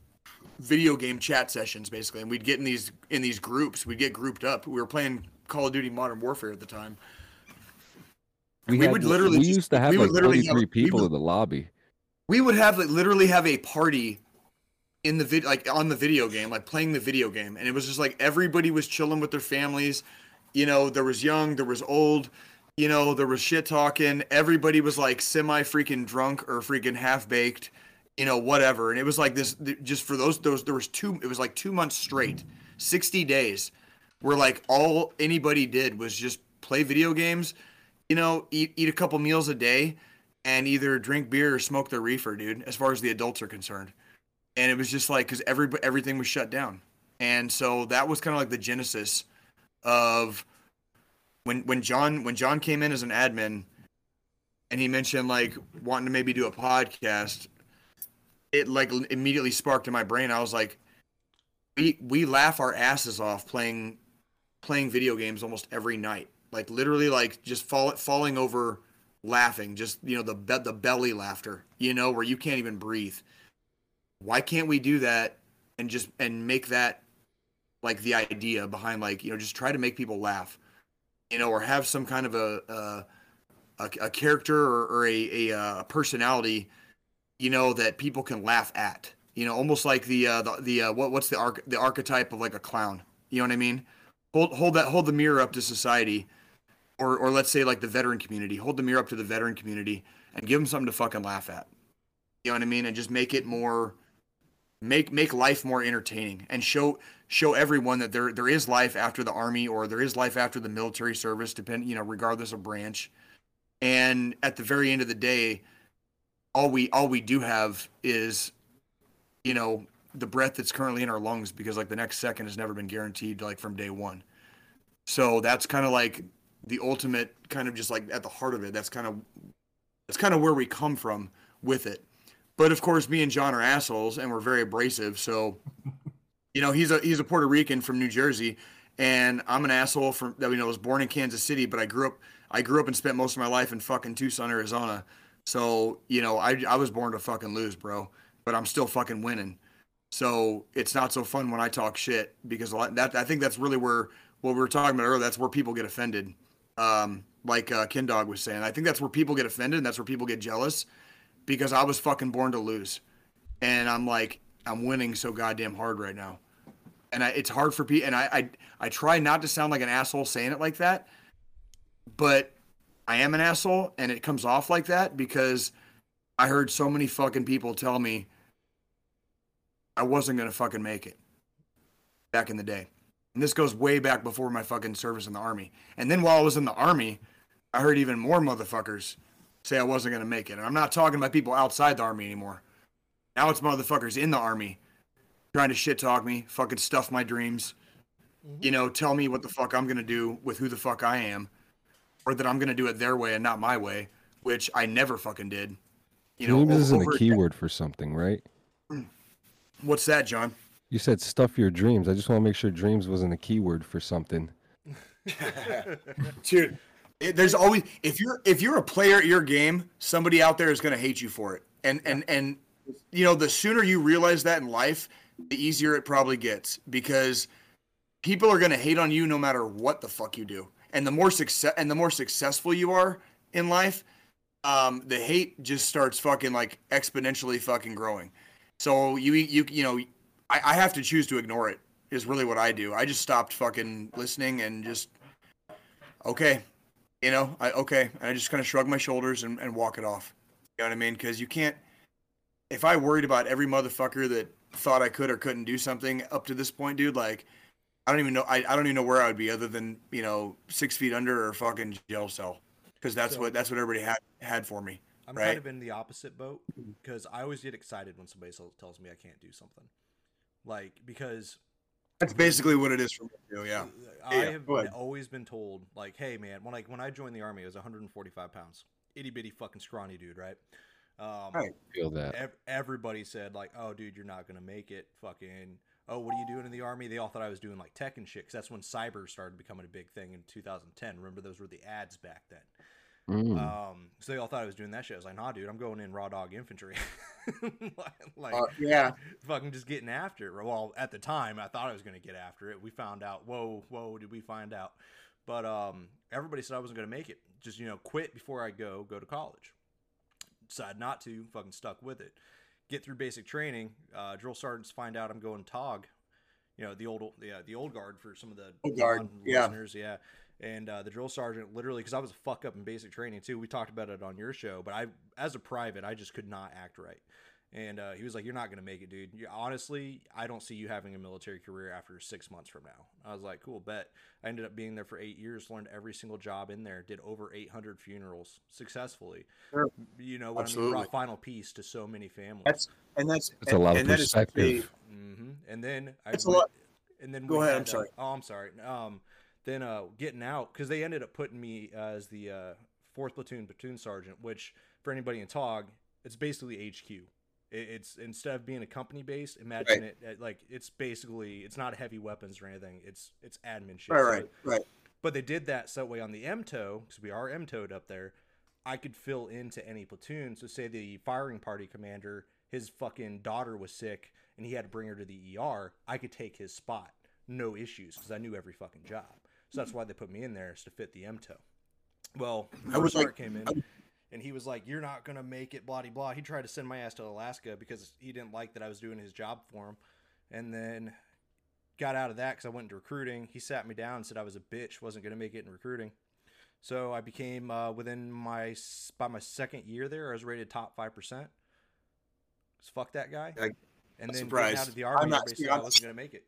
video game chat sessions basically, and we'd get in these in these groups. We'd get grouped up. We were playing Call of Duty Modern Warfare at the time. We, We would literally we used to have we like literally 33 have- people would- in the lobby. we would have like literally have a party in the vid like on the video game like playing the video game and it was just like everybody was chilling with their families you know there was young there was old you know there was shit talking everybody was like semi freaking drunk or freaking half baked you know whatever and it was like this just for those those there was two it was like two months straight 60 days where like all anybody did was just play video games you know eat eat a couple meals a day and either drink beer or smoke their reefer, dude. As far as the adults are concerned, and it was just like because every everything was shut down, and so that was kind of like the genesis of when when John when John came in as an admin, and he mentioned like wanting to maybe do a podcast. It like immediately sparked in my brain. I was like, we we laugh our asses off playing playing video games almost every night, like literally like just fall, falling over laughing, just you know the be- the belly laughter, you know, where you can't even breathe. Why can't we do that and just and make that like the idea behind like you know just try to make people laugh, you know, or have some kind of a a, a, a character or, or a a, uh, personality, you know, that people can laugh at, you know, almost like the uh, the the uh, what what's the arch- the archetype of like a clown, you know what I mean? Hold hold that hold the mirror up to society or or let's say like the veteran community, hold the mirror up to the veteran community and give them something to fucking laugh at. You know what I mean? And just make it more make make life more entertaining and show show everyone that there there is life after the army or there is life after the military service depend you know regardless of branch. And at the very end of the day, all we all we do have is you know the breath that's currently in our lungs because like the next second has never been guaranteed like from day one. So that's kind of like the ultimate kind of just like at the heart of it. That's kind of That's kind of where we come from with it. But of course, me and John are assholes, and we're very abrasive. So, you know, he's a he's a Puerto Rican from New Jersey, and I'm an asshole from that you know was born in Kansas City, but I grew up I grew up and spent most of my life in fucking Tucson, Arizona. So you know, I I was born to fucking lose, bro. But I'm still fucking winning. So it's not so fun when I talk shit because lot, that I think that's really where what we were talking about earlier. That's where people get offended. Um, like uh, Ken Dog was saying, I think that's where people get offended. and That's where people get jealous because I was fucking born to lose, and I'm like I'm winning so goddamn hard right now, and I, it's hard for people. And I, I I try not to sound like an asshole saying it like that, but I am an asshole, and it comes off like that because I heard so many fucking people tell me I wasn't gonna fucking make it back in the day. And this goes way back before my fucking service in the army. And then while I was in the army, I heard even more motherfuckers say I wasn't gonna make it. And I'm not talking about people outside the army anymore. Now it's motherfuckers in the army trying to shit talk me, fucking stuff my dreams. Mm-hmm. You know, tell me what the fuck I'm gonna do with who the fuck I am, or that I'm gonna do it their way and not my way, which I never fucking did. You know, Dreams isn't over- a keyword for something, right? Mm. What's that, John? You said stuff your dreams. I just want to make sure dreams wasn't a keyword for something. Dude, it, there's always if you're if you're a player at your game, somebody out there is going to hate you for it. And and and you know, the sooner you realize that in life, the easier it probably gets because people are going to hate on you no matter what the fuck you do. And the more success and the more successful you are in life, um, the hate just starts fucking like exponentially fucking growing. So you you you know, I, I have to choose to ignore it. Is really what I do. I just stopped fucking listening and just okay, you know, I okay, and I just kind of shrug my shoulders and, and walk it off. You know what I mean? Because you can't. If I worried about every motherfucker that thought I could or couldn't do something up to this point, dude, like I don't even know. I, I don't even know where I would be other than you know six feet under or fucking jail cell. Because that's So- what that's what everybody had had for me. I'm Right. kind of in the opposite boat because I always get excited when somebody tells me I can't do something. Like because That's basically what it is for me too. Yeah. I Yeah, have go ahead. always been told, like, hey man, when like when I joined the army, I was 145 pounds, itty bitty fucking scrawny dude, right? Um, Right. Feel that. ev- everybody said like, oh dude, you're not gonna make it. Fucking, oh, what are you doing in the army? They all thought I was doing like tech and shit, because that's when cyber started becoming a big thing in 2010. Remember those were the ads back then. Mm. Um, so they all thought I was doing that shit. I was like, nah, dude, I'm going in raw dog infantry. like, Uh, yeah. fucking just getting after it. Well, at the time, I thought I was going to get after it. We found out, whoa, whoa, did we find out? But um, everybody said I wasn't going to make it. Just, you know, quit before I go, go to college. Decided not to, fucking stuck with it. Get through basic training. Uh, drill sergeants find out I'm going TOG. You know, the old, the, uh, the old guard for some of the Old guard, yeah. listeners. Yeah. And uh, the drill sergeant literally, because I was a fuck up in basic training too. We talked about it on your show, but I, as a private, I just could not act right. And uh, he was like, "You're not gonna make it, dude. You, honestly, I don't see you having a military career after six months from now." I was like, "Cool, bet." I ended up being there for eight years, learned every single job in there, did over 800 funerals successfully. Sure. You know, what I mean, brought final peace to so many families. That's and that's That's a lot of and that is such a- perspective. hmm And then I That's a lot- And then Go ahead, I'm sorry. Uh, oh, I'm sorry. Um, then uh, getting out because they ended up putting me as the uh, fourth platoon platoon sergeant, which for anybody in TOG, it's basically HQ. It, it's instead of being a company base, imagine it uh, like it's basically it's not heavy weapons or anything. It's it's admin shit. Right, So- right, right. but they did that so that way on the MTO, because we are MTO'd up there, I could fill into any platoon. So say the firing party commander, his fucking daughter was sick and he had to bring her to the ER, I could take his spot. No issues, because I knew every fucking job. So that's why they put me in there is to fit the MTO. Well, I first like- came in and he was like, "You're not gonna make it." Blah blah. He tried to send my ass to Alaska because he didn't like that I was doing his job for him, and then got out of that because I went into recruiting. He sat me down and said I was a bitch, wasn't gonna make it in recruiting. So I became uh, within my by my second year there, I was rated top five percent. Fuck that guy. I- and I'm then surprised. out of the army, everybody said I wasn't gonna make it.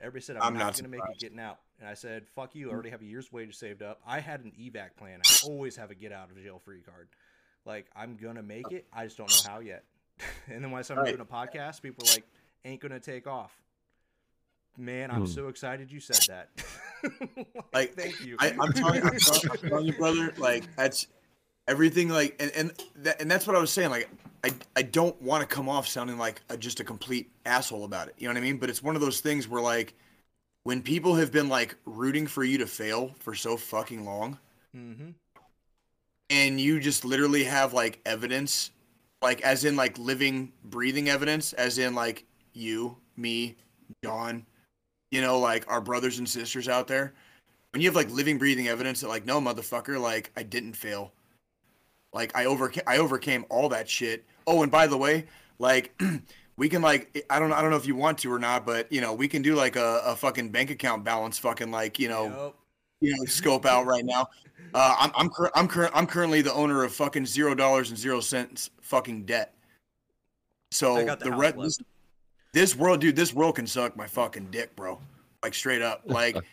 Everybody said I'm, I'm not, not gonna make it getting out, and I said, "Fuck you! I already have a year's wage saved up. I had an evac plan. I always have a get out of jail free card. Like I'm gonna make it. I just don't know how yet." and then when I started Right. doing a podcast, people were like, "Ain't gonna take off." Man, I'm Hmm. so excited you said that. Like, thank you. I, I'm telling, I'm telling, I'm telling you, brother. Like that's everything like and and that, and that's what I was saying. Like I I don't want to come off sounding like a, just a complete asshole about it. You know what I mean? But it's one of those things where like when people have been like rooting for you to fail for so fucking long, Mm-hmm. And you just literally have like evidence, like as in like living, breathing evidence, as in like you, me, John, you know, like our brothers and sisters out there. When you have like living, breathing evidence that like, no, motherfucker, like I didn't fail. Like I overcame, I overcame all that shit. Oh, and by the way, like we can like, I don't, I don't know if you want to or not, but you know, we can do like a, a fucking bank account balance, fucking like, you know, Yep. You know, scope out right now. Uh, I'm I'm cur- I'm cur- I'm currently the owner of fucking zero dollars and zero cents fucking debt. So the the house red this, this world, dude, this world can suck my fucking dick, bro. Like straight up, like.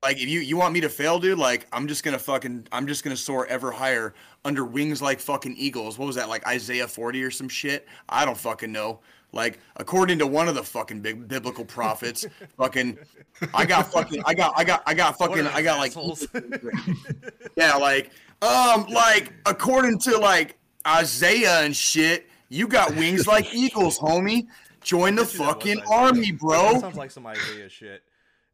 Like if you, you want me to fail, dude, like I'm just gonna fucking I'm just gonna soar ever higher under wings like fucking eagles. What was that like Isaiah 40 or some shit? I don't fucking know. Like according to one of the fucking big biblical prophets, fucking I got fucking I got I got I got fucking I got like yeah, like um like according to like Isaiah and shit, you got wings like eagles, homie. Join the that fucking army, That bro. sounds like some Isaiah shit.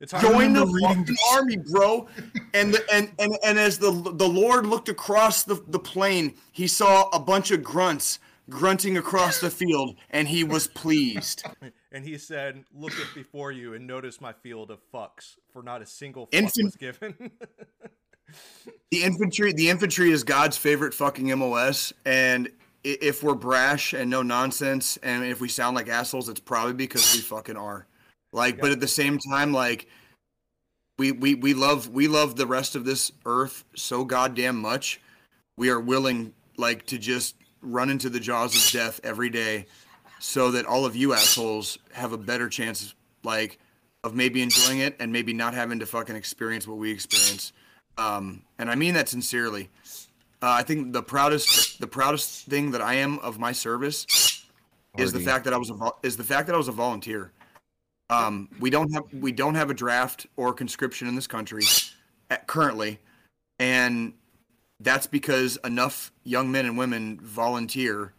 It's hard Join the fucking army, bro. And the and, and and as the the Lord looked across the, the plain, he saw a bunch of grunts grunting across the field, and he was pleased. And he said, "Look it before you and notice my field of fucks, for not a single fuck Infant- was given." The infantry, the infantry is God's favorite fucking MOS, and if we're brash and no nonsense, and if we sound like assholes, it's probably because we fucking are. Like, but at the same time, like, we we we love we love the rest of this earth so goddamn much. We are willing, like, to just run into the jaws of death every day, so that all of you assholes have a better chance, like, of maybe enjoying it and maybe not having to fucking experience what we experience. Um, and I mean that sincerely. Uh, I think the proudest the proudest thing that I am of my service is the fact that I was a vol- is the fact that I was a volunteer. Um, we don't have we don't have a draft or conscription in this country at, currently, and that's because enough young men and women volunteer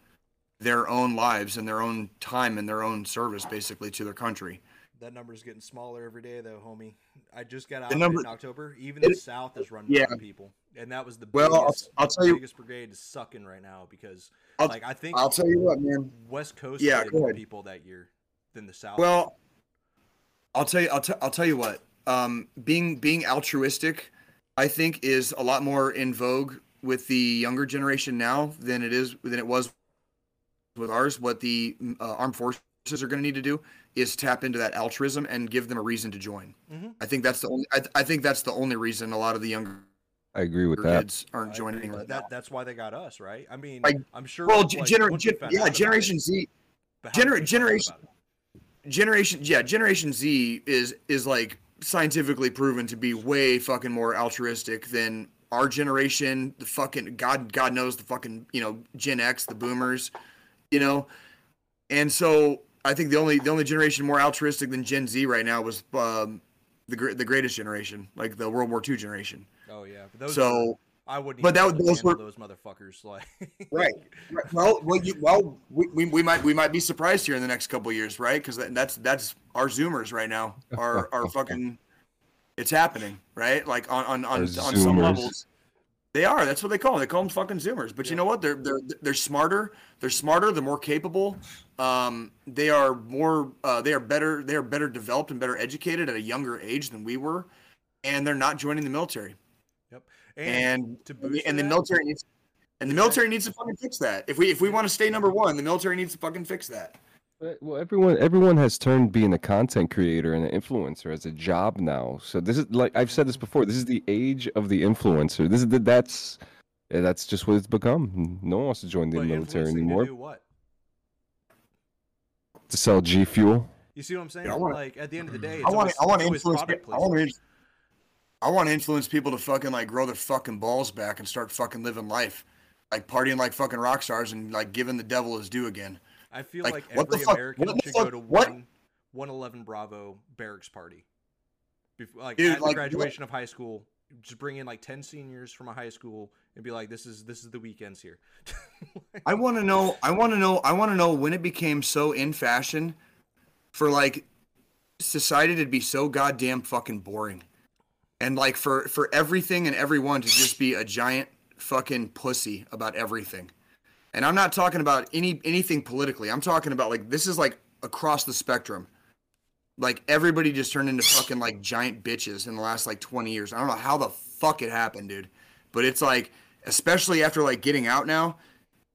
their own lives and their own time and their own service basically to their country. that number is getting smaller every day, though, homie. I just got out The number- in October. Even it- the South is running yeah. out of people, and that was the Well, I'll- biggest. I'll tell you- biggest brigade is sucking right now because, I'll- like, I think I'll tell you what, man. West Coast Yeah, more people that year than the South. Well, I'll tell you. I'll, t- I'll tell you what. Um, being being altruistic, I think, is a lot more in vogue with the younger generation now than it is than it was with ours. What the uh, armed forces are going to need to do is tap into that altruism and give them a reason to join. Mhm. I think that's the only. I, I think that's the only reason a lot of the younger I agree with that. kids aren't I joining right that, now. That's why they got us, right? I mean, Like, I'm sure. Well, like, gener- gen- yeah, Generation Z. but gener- we find out generation- generation yeah generation z is is like scientifically proven to be way fucking more altruistic than our generation the fucking god god knows the fucking you know gen x the boomers you know and so i think the only the only generation more altruistic than gen z right now was um the the greatest generation like the world war ii generation Oh yeah, but those. so I wouldn't. but even that be was- able to those handle those motherfuckers. Like. right, right. Well, well, you, well, we, we, we might we might be surprised here in the next couple of years, right? Because that, that's that's our Zoomers right now. Are are fucking, it's happening, right? Like on on on, on some levels, they are. That's what they call them. They call them fucking Zoomers. But you know what? They're they're they're smarter. They're smarter. They're more capable. Um, they are more. Uh, they are better. They are better developed and better educated at a younger age than we were, and they're not joining the military Yep. And to and, boost the, and the military needs and the military needs to fucking fix that. If we if we want to stay number one, the military needs to fucking fix that. But- Well, everyone everyone has turned being a content creator and an influencer as a job now. So this is like I've said this before. This is the age of the influencer. This is the, that's that's just what it's become. No one wants to join the but military anymore To do what? to sell G Fuel. You see what I'm saying? I wanna- like at the end of the day, it's I want to I want to influence product I want to I want to influence people to fucking like grow their fucking balls back and start fucking living life, like partying like fucking rock stars and like giving the devil his due again. I feel like, like, what the every American what the should fuck- go to what? one 111 Bravo barracks party. Before, like Dude, at the like, what- graduation of high school, just bring in like 10 seniors from a high school and be like this is this is the weekends here I want to know. I want to know. I want to know when it became so in fashion for like society to be so goddamn fucking boring, and like for for everything and everyone to just be a giant fucking pussy about everything. And I'm not talking about any anything politically. I'm talking about like this is like across the spectrum. Like everybody just turned into fucking like giant bitches in the last like 20 years. I don't know how the fuck it happened, dude. But it's like especially after like getting out now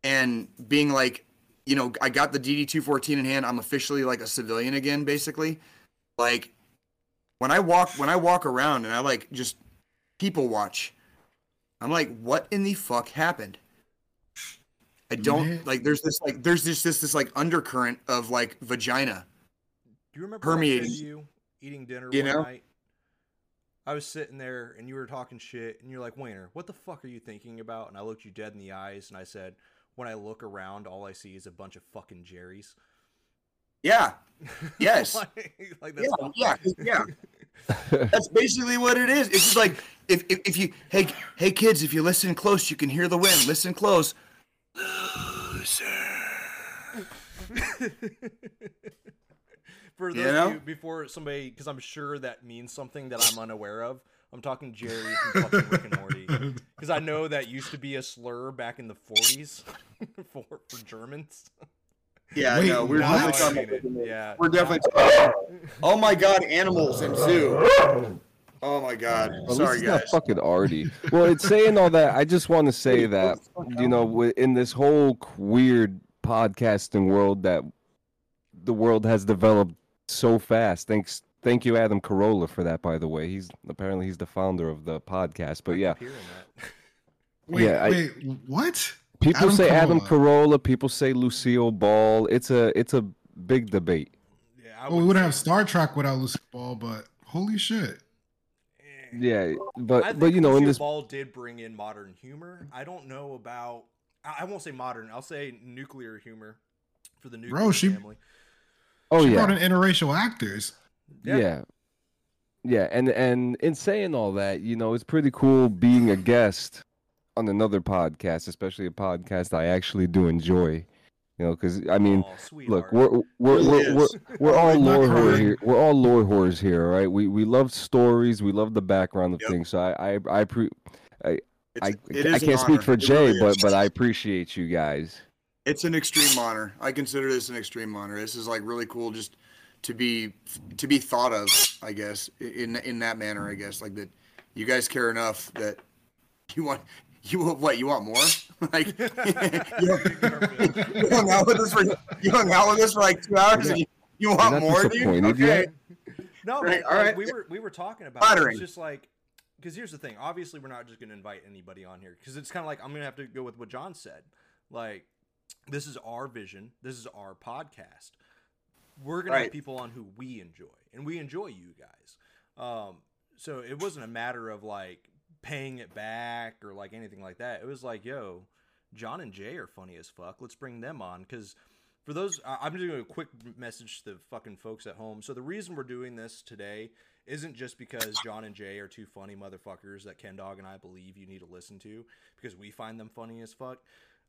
and being like, you know, I got the DD two fourteen in hand. I'm officially like a civilian again, basically. Like when I walk when I walk around and I like just people watch, I'm like, what in the fuck happened? I don't Man. like. There's this like there's this this this like undercurrent of like vagina. Do you remember when Permeating. you eating dinner You one know? night? I was sitting there and you were talking shit and you're like, Wayner, what the fuck are you thinking about? And I looked you dead in the eyes and I said, when I look around, all I see is a bunch of fucking Jerry's. Yeah, Yes. like, like yeah, that's yeah, yeah. That's basically what it is. It's just like if, if if you hey hey kids, if you listen close, you can hear the wind. Listen close. For those You know? of you before somebody, because I'm sure that means something that I'm unaware of. I'm talking Jerry from fucking Rick and Morty, because I know that used to be a slur back in the 40s for for Germans. Yeah, Wait, no, we're what? Definitely I talking about. Yeah, We're definitely. oh my god, animals and zoo. Oh my god. At least Sorry it's not guys. fucking arty. Well, it's saying all that. I just want to say that you know, in this whole weird podcasting world that the world has developed so fast. Thanks, thank you, Adam Carolla, for that. By the way, he's apparently he's the founder of the podcast. But yeah, hearing that. Wait, I- wait, what? People Adam say Adam Carolla. Carolla. People say Lucille Ball. It's a it's a big debate. Yeah, I Well, we would wouldn't have Star Trek without Lucille Ball, but holy shit. Eh, yeah, but but you know, in Lucille this Ball did bring in modern humor. I don't know about. I I won't say modern. I'll say nuclear humor for the nuclear Bro, she- family. oh she yeah, brought in interracial actors. Yeah. yeah. yeah and and in saying all that you know it's pretty cool being a guest on another podcast especially a podcast i actually do enjoy you know because i mean sweetheart. look we're we're we're, we're, is. we're all lore whores here we're all lore whores here right we we love stories we love the background of Yep. things so i i i pre- It's, I, I can't speak for It Jay, really but but I appreciate you guys. It's an extreme honor. I consider this an extreme honor. This is like really cool just to be to be thought of, I guess, in in that manner, I guess. Like that you guys care enough that you want you want what, you want more? like you, you hung out with us for you hung out with us for like two hours and you, you want not more, dude? disappointed Okay. yet? No, Right, but, all like, right. we were we were talking about it. It's just like because here's the thing. Obviously, we're not just going to invite anybody on here because it's kind of like I'm going to have to go with what John said. Like this is our vision. This is our podcast. We're going to have people on who we enjoy, and we enjoy you guys. Um, so it wasn't a matter of like paying it back or like anything like that. It was like, yo, John and Jay are funny as fuck. Let's bring them on because for those, I'm doing a quick message to the fucking folks at home. So the reason we're doing this today isn't just because John and Jay are two funny motherfuckers that Ken Dog and I believe you need to listen to because we find them funny as fuck.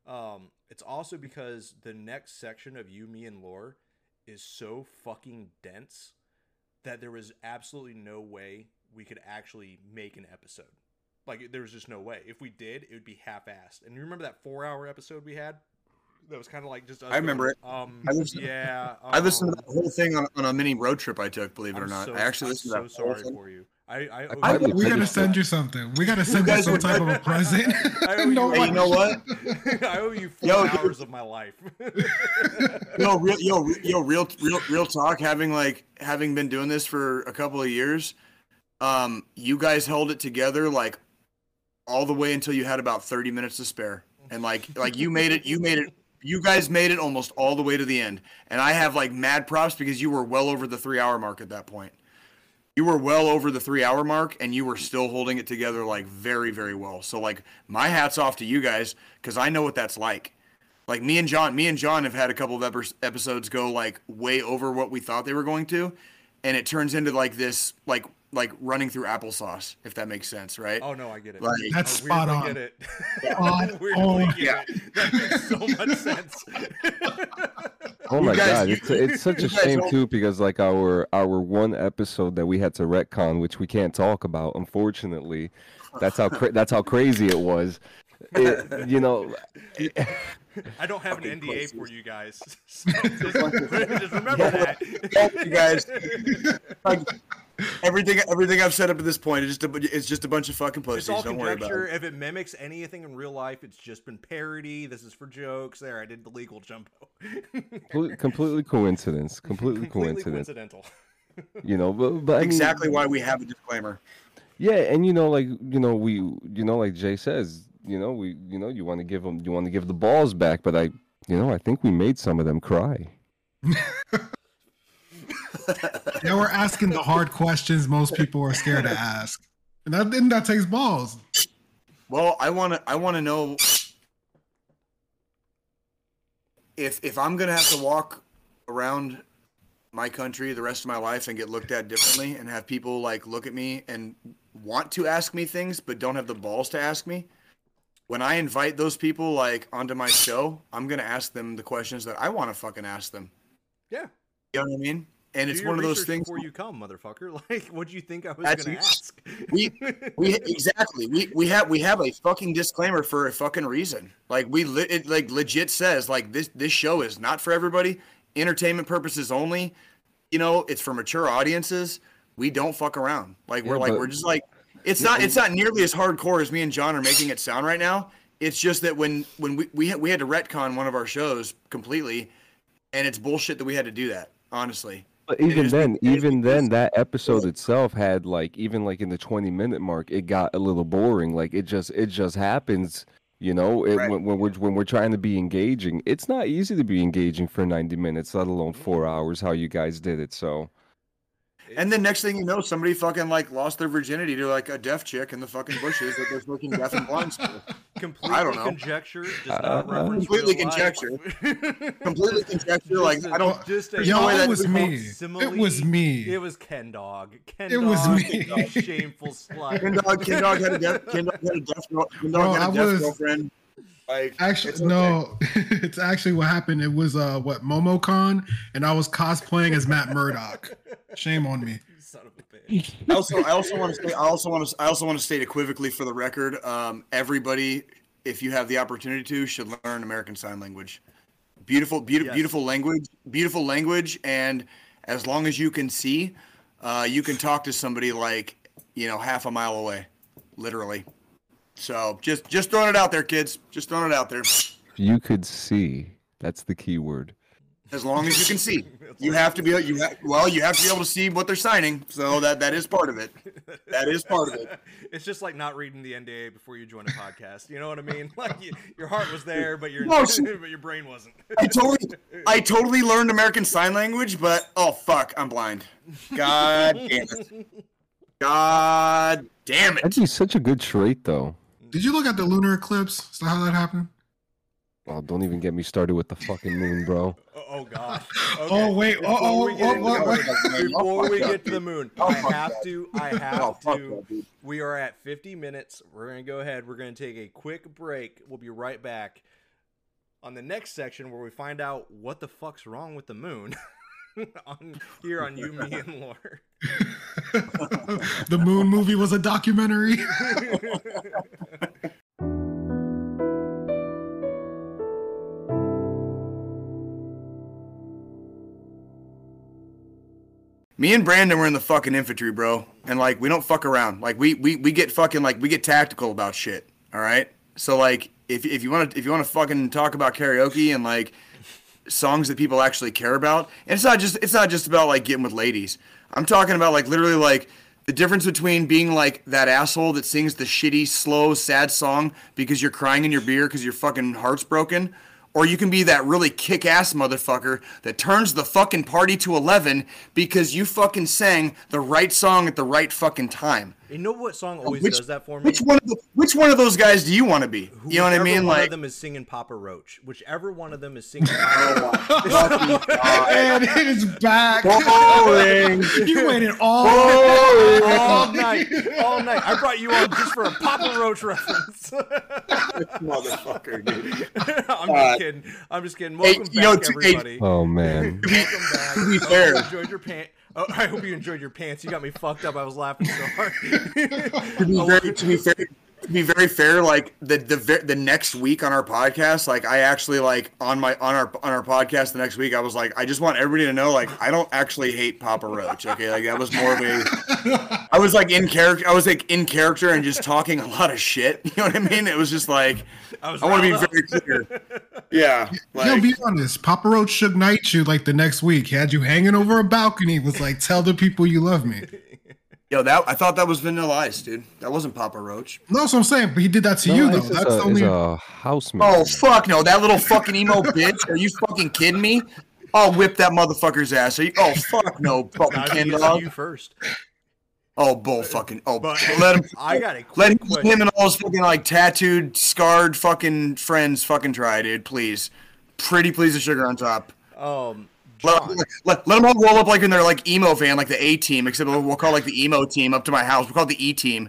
Um, it's also because the next section of you, me, and Lore is so fucking dense that there was absolutely no way we could actually make an episode. Like there was just no way. If we did, it would be half-assed. And you remember that four-hour episode we had? That was kind of like just. Us I remember going, Um, I listened- yeah. I listened to um, that whole thing on, on a mini road trip I took, believe it or I'm not. so- I actually I'm listened so to that whole sorry thing. for you. I, I, owe I- we gotta just- send you something. We gotta send you guys some type of a present. I owe you- No Hey, you know what? I owe you four Yo, dude. hours of my life. yo, real, yo, yo, real, real, real talk. Having like having been doing this for a couple of years, um, you guys held it together like all the way until you had about thirty minutes to spare, and like, like you made it. You made it. You guys made it almost all the way to the end, and I have like mad props because you were well over the three-hour mark at that point. You were well over the three-hour mark, and you were still holding it together like very, very well. So like, my hats off to you guys because I know what that's like like me and John, me and John have had a couple of episodes go like way over what we thought they were going to, and it turns into like this like like running through applesauce, if that makes sense, right? Oh no, I get it. Like- That's I spot on. Get it. Spot weirdly on. get Yeah. it. That makes so much sense. Oh my guys- god, it's it's such a shame don't- too because like our our one episode that we had to retcon, which we can't talk about, unfortunately. That's how cra- that's how crazy it was. It, you know, I don't have an Fucking NDA for you guys. So just, just remember that. you guys. Like, everything, everything I've said up to this point is just a, it's just a bunch of fucking It's pussies. all Don't worry about conjecture. it. If it mimics anything in real life, it's just been parody. This is for jokes. There, I did the legal jumbo. completely coincidence, completely, Completely coincidence. coincidental. You know, but, but I mean, exactly why we have a disclaimer. Yeah, and you know, like you know, we you know, like Jay says, you know, we you know, you want to give them, you want to give the balls back, but I, you know, I think we made some of them cry. Now we're asking the hard questions most people are scared to ask. And that then that takes balls. Well, I want to I want to know if if I'm going to have to walk around my country the rest of my life and get looked at differently and have people like look at me and want to ask me things but don't have the balls to ask me. When I invite those people like onto my show, I'm going to ask them the questions that I want to fucking ask them. Yeah. You know what I mean? And Do it's one of those things before you come, motherfucker. Like, what do you think I was gonna ask? we we exactly we we have we have a fucking disclaimer for a fucking reason like we li- it like legit says like this this show is not for everybody entertainment purposes only you know it's for mature audiences we don't fuck around like we're like but- we're just like it's not it's not nearly as hardcore as me and john are making it sound right now it's just that when when we we had, we had to retcon one of our shows completely and it's bullshit that we had to do that honestly But even then, even then, that episode itself had like even like in the twenty minute mark, it got a little boring. Like it just it just happens, you know. It, Right. when, when we're when we're trying to be engaging, it's not easy to be engaging for ninety minutes, let alone four hours. How you guys did it, so And then next thing you know, somebody fucking like lost their virginity to like a deaf chick in the fucking bushes that they're fucking deaf and blind to. Completely I don't know. conjecture. Does Uh, reference completely conjecture. Completely conjecture. Just Like a- I don't. Just a There's no it that was me. simile- It was me. It was Ken Dog. Ken It was me. you shameful slut. Ken Dog, Ken Dog had a deaf. Ken Dog had a deaf. Ken Bro, Dog had I a deaf was- girlfriend. Like Actually, it's okay. no, it's actually what happened. It was uh what MomoCon, and I was cosplaying as Matt Murdock. Shame on me. Son of a bitch. I also, I also want to say, I also want to, I also want to state equivocally for the record, um, everybody, if you have the opportunity to, should learn American Sign Language. Beautiful, beautiful, Yes. beautiful language, beautiful language, and as long as you can see, uh, you can talk to somebody like, you know, half a mile away, literally. So just, just throwing it out there, kids. Just throwing it out there. if you could see, that's the key word. As long as you can see, you have to be, you have, well, you have to be able to see what they're signing. So that, that is part of it. That is part of it. It's just like not reading the NDA before you join a podcast. You know what I mean? Like you, your heart was there, but your No, she- but your brain wasn't. I totally, I totally learned American Sign Language, but oh fuck, I'm blind. God damn it. God damn it. That'd be such a good trait, though. Did you look at the lunar eclipse? Is that how that happened? Oh, don't even get me started with the fucking moon, bro. Oh, oh god. Oh, wait. Before Oh, we oh, get oh, oh, wait. Before we get to the moon, Oh, I have to. I Oh, have fuck to. that. We are at 50 minutes. We're gonna go ahead. We're gonna take a quick break. We'll be right back on the next section where we find out what the fuck's wrong with the moon. on here on you, me, and Lore. the Moon movie was a documentary. Me and Branden were in the fucking infantry, bro. And like we don't fuck around. Like we we, we get fucking like we get tactical about shit. All right? So like if if you want to if you want to fucking talk about karaoke and like songs that people actually care about, and it's not just it's not just about like getting with ladies. I'm talking about like literally like the difference between being like that asshole that sings the shitty, slow, sad song because you're crying in your beer because your fucking heart's broken, or you can be that really kick-ass motherfucker that turns the fucking party to 11 because you fucking sang the right song at the right fucking time. You know what song always which- does that for me? Which one of the, which one of those guys do you want to be? You know what I mean? One Like one of them is singing Papa Roach. Whichever one of them is singing. Papa fucking God. And it is back. boring. you waited all. all night, all night. I brought you on just for a Papa Roach reference. Motherfucker, dude. I'm Uh, just kidding. I'm just kidding. hey, Welcome you know, back, to- hey, everybody. Oh man. Welcome back. to be I hope fair- you enjoyed your pants. Oh, I hope you enjoyed your pants. You got me fucked up. I was laughing so hard. to be very to be fair to be very fair like the the the next week on our podcast like i actually like on my on our on our podcast the next week i was like i just want everybody to know like i don't actually hate papa roach okay like that was more of a i was like in character i was like in character and just talking a lot of shit you know what i mean it was just like I i want to be up. very clear yeah Yo, like be honest. Papa Roach should night you like the next week. He had you hanging over a balcony. Was like, tell the people you love me. Yo that i thought that was vanilla ice dude that wasn't papa roach No, that's what I'm saying. But he did that to No, you it's though. That's a, the only. a housemate. Oh fuck no! That little fucking emo bitch. Are you fucking kidding me? I'll whip that motherfucker's ass. Are you, oh fuck no, fucking Nah, Ken you, dog. you first. Oh bull fucking. Oh, But let him. I got a quick Let him, him and all his fucking like tattooed, scarred fucking friends fucking try, dude. Please, pretty please of sugar on top. Um, Let, let, let them all roll up like in their like emo van, like the A team, except we'll, we'll call like the emo team up to my house. We'll call it the E team.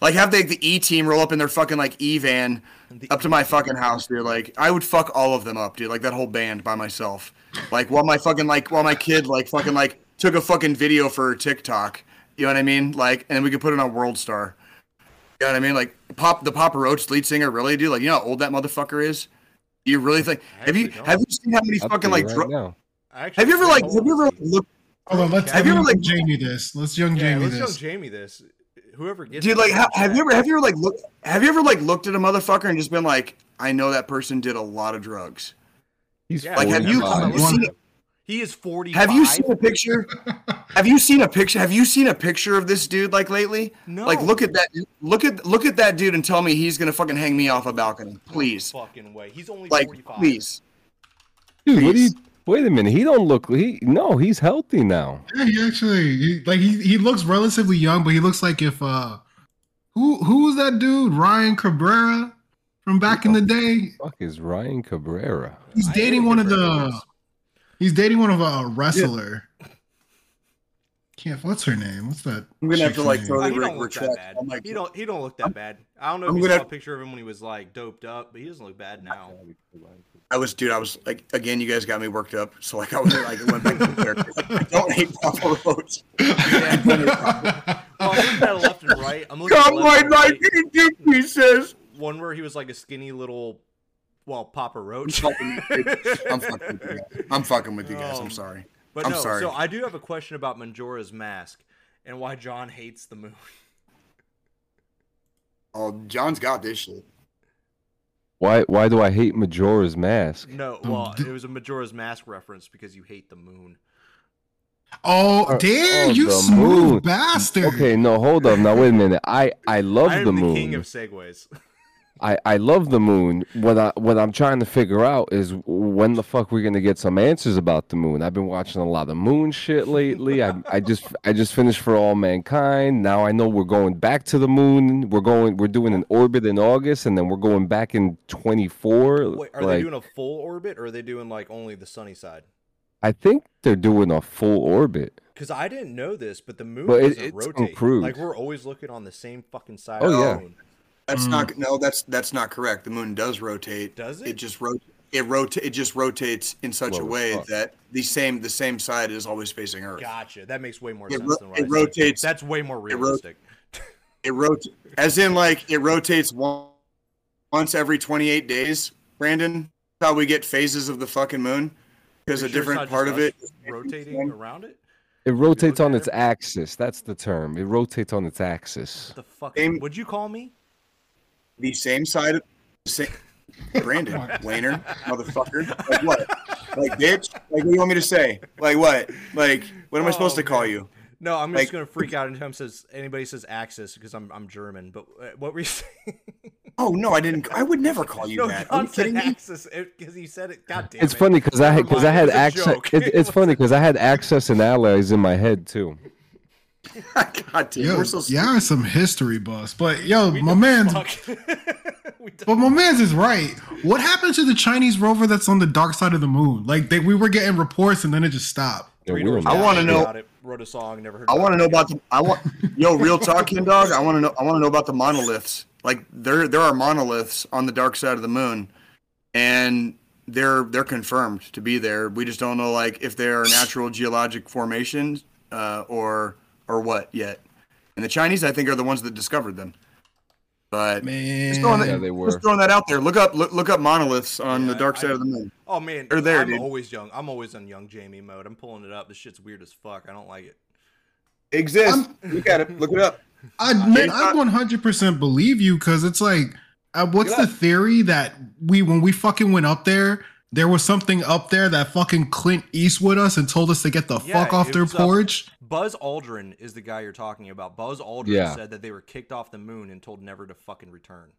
Like have the, the E team roll up in their fucking like E van up to my fucking house, dude. Like I would fuck all of them up, dude. Like that whole band by myself. Like while my fucking like while my kid like fucking like took a fucking video for TikTok. You know what I mean? Like and we could put it on World Star. You know what I mean? Like pop the Papa Roach lead singer really, dude. Like you know how old that motherfucker is. You really think? Have you don't. have you seen how many I'll fucking like right dr- now. I actually have you ever like have you ever what like, looked Hold on, let's Have have you you ever, like- Jamie this. Let's young Yeah, Jamie let's young. Jamie this. Whoever gets dude like in how, the have you ever have you ever like look have you ever like looked at a motherfucker and just been like I know that person did a lot of drugs. He's Yeah, Like have you have you seen He is 45. have you seen a picture? Have you seen a picture? Have you seen a picture of this dude like lately? No. Like look at that look at look at that dude and tell me he's gonna fucking hang me off a balcony, please. Fucking way. He's only Like 45. please. Dude, what do you? Please. Wait a minute. He don't look. He no. He's healthy now. Yeah, he actually he, like he he looks relatively young, but he looks like if uh who who was that dude Ryan Cabrera from back in the day? Fuck is Ryan Cabrera? He's dating one of different the names. he's dating one of a wrestler. Can't what's her name? What's that? I'm gonna have to like name? throw the he re- don't look that retract. bad. I'm like, He don't. He don't look that bad. I don't know I'm if you gonna- saw a picture of him when he was like doped up, but he doesn't look bad now. I was, dude. I was like, again, you guys got me worked up. So like, I was like, I went back to the character. Like, I don't hate Papa Roach. Yeah. well, I'm looking at it left and right. I'm looking Come it left right, and like right. you he says. One where he was like a skinny little, well, Papa Roach. fucking, I'm fucking with you guys. I'm fucking with you guys. I'm Um, sorry. But I'm no, sorry. so I do have a question about Majora's Mask and why John hates the moon. Oh, John's got this shit. Why? Why do I hate Majora's Mask? No, well, it was a Majora's Mask reference because you hate the moon. Oh Uh, damn, oh, you the smooth moon. bastard. Okay, no, hold up. Now wait a minute. I I love I am the the, moon. king of segues. I I love the moon. What I what I'm trying to figure out is when the fuck we're gonna get some answers about the moon. I've been watching a lot of moon shit lately. I I just I just finished for all mankind. Now I know we're going back to the moon. We're going we're doing an orbit in August, and then we're going back in 24. Wait, are like, they doing a full orbit or are they doing like only the sunny side? I think they're doing a full orbit. Because I didn't know this, but the moon But it- doesn't rotate. improved. Like we're always looking on the same fucking side. Oh, of yeah. moon. That's Mm. not. No, that's that's not correct. The moon does rotate. Does It it? just rot. It rota- It just rotates in such Slow a way fuck. that the same the same side is always facing Earth. Gotcha. That makes way more It sense ro- than what it I said. rotates- That's way more it realistic. It rotates as in like it rotates one, once every 28 days. Branden, That's how we get phases of the fucking moon because a sure different part of it. rotating around it. It rotates on rotator? its axis. That's the term. It rotates on its axis. What the fuck? Same- Would you call me? The same side of the same. Branden, Wayner, motherfucker. Like what? Like bitch? Like what do you want me to say? Like what? Like what am I supposed Oh, to call man. you? No, I'm Like- just gonna freak out anytime says anybody says Axis because I'm I'm German. But uh, what were you saying? Oh no, I didn't. I would never call you no, that. Are John you kidding said? Axis because he said it. God damn It's it. funny because I had because I had it access. It, It it's funny because I had access and allies in my head too. God damn, Yo, we're so y'all are some history buffs. But yo, We my man's fuck. we don't- but my man's is right. What happened to the Chinese rover that's on the dark side of the moon? Like they, we were getting reports and then it just stopped. Yeah, we I wanna know- about it, wrote a song, never heard. I want to know about the. I want yo real talk, Ken Dog. I want to know. I want to know about the monoliths. Like there, there are monoliths on the dark side of the moon, and they're they're confirmed to be there. We just don't know like if they are natural geologic formations uh, or or what yet. And the Chinese, I think, are the ones that discovered them. But just throwing, Man, that, Yeah, they were. just throwing that out there. Look up look, look up monoliths on the dark side I- of the moon. Oh man, They're there, I'm dude. always young. I'm always on young Jamie mode. I'm pulling it up. This shit's weird as fuck. I don't like it. Exists. Look at it. Look it up. I man, I 100% believe you because it's like, uh, what's Yeah. the theory that we when we fucking went up there, there was something up there that fucking Clint Eastwood us and told us to get the Yeah, fuck off their was, porch. Buzz Aldrin is the guy you're talking about. Buzz Aldrin Yeah. said that they were kicked off the moon and told never to fucking return.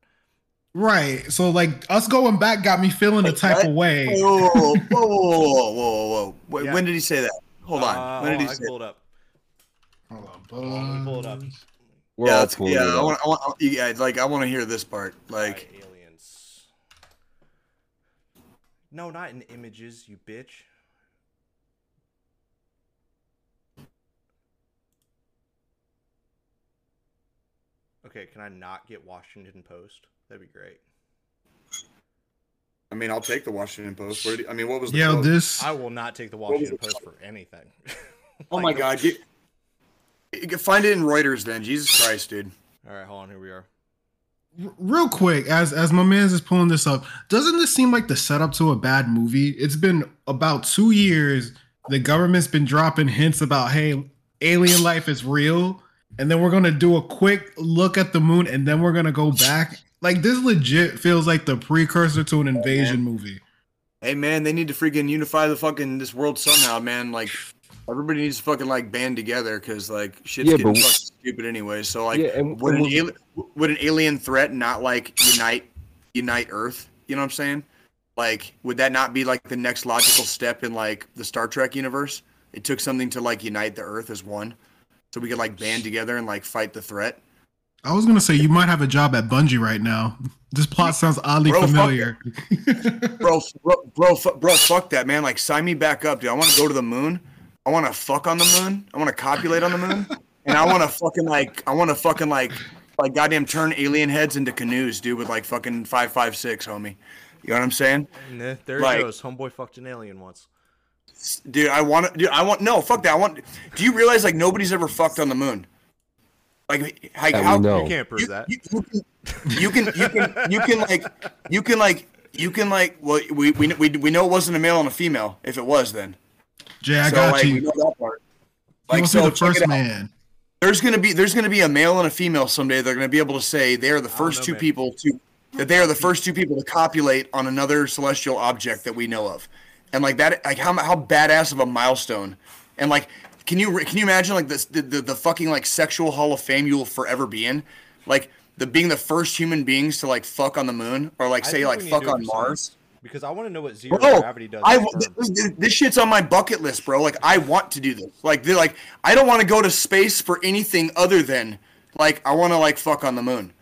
Right. So like us going back got me feeling a type what? of way. Whoa, whoa, whoa, whoa, whoa, whoa, whoa. Wait, Yeah. When did he say that? Hold on. Uh, when did he hold I say? can pull it up. Hold on, Hold on, pull it up. We're yeah, all that's- pulling yeah. it I up. want, I want, yeah, like I want to hear this part. Like, Alright, aliens. No, not in images, you bitch. Okay, can I not get Washington Post? That'd be great. I mean, I'll take the Washington Post. Where did, I mean, what was the Yeah, quote? this I will not take the Washington Post for anything. Oh my God! You, you can find it in Reuters. Then Jesus Christ, dude. All right, hold on. Here we are. real quick as as my man's is pulling this up. Doesn't this seem like the setup to a bad movie? It's been about two years. The government's been dropping hints about hey, alien life is real, and then we're gonna do a quick look at the moon, and then we're gonna go back. Like this legit feels like the precursor to an oh, invasion movie. Hey man, they need to freaking unify the fucking this world somehow, man. Like everybody needs to fucking like band together because like shit's Yeah, getting but- fucking stupid anyway. So like, Yeah, and- would an and alien would an alien threat not like unite unite Earth? You know what I'm saying? Like, would that not be like the next logical step in like the Star Trek universe? It took something to like unite the Earth as one, so we could like band together and like fight the threat. I was gonna say you might have a job at Bungie right now. This plot sounds oddly Bro, familiar. bro, bro, bro, bro, fuck that, man. Like, sign me back up, dude. I want to go to the moon. I want to fuck on the moon. I want to copulate on the moon, and I want to fucking like, I want to fucking like, like goddamn turn alien heads into canoes, dude, with like fucking five five six, homie. You know what I'm saying, And there- there Like- it goes. Homeboy fucked an alien once. Dude? I want to, dude. I want no, fuck that. I want. Do you realize like nobody's ever fucked on the moon? Like, like how know. You can't prove you, that. you, you can you can you can you can like you can like you can like well we we we, we know it wasn't a male and a female if it was then Jay, I so got like we you. know that part like so the first it out. man. there's gonna be there's gonna be a male and a female someday they're gonna be able to say they are the first know, two man. people to that they are the first two people to copulate on another celestial object that we know of and like that like how how badass of a milestone and like can you can you imagine like this the, the the fucking like sexual hall of fame you will forever be in like the being the first human beings to like fuck on the moon or like I say like fuck to do it on Mars. Because I want to know what zero Bro, gravity does. I this, this shit's on my bucket list, bro. Like I want to do this. Like they're like I don't want to go to space for anything other than like I want to like fuck on the moon.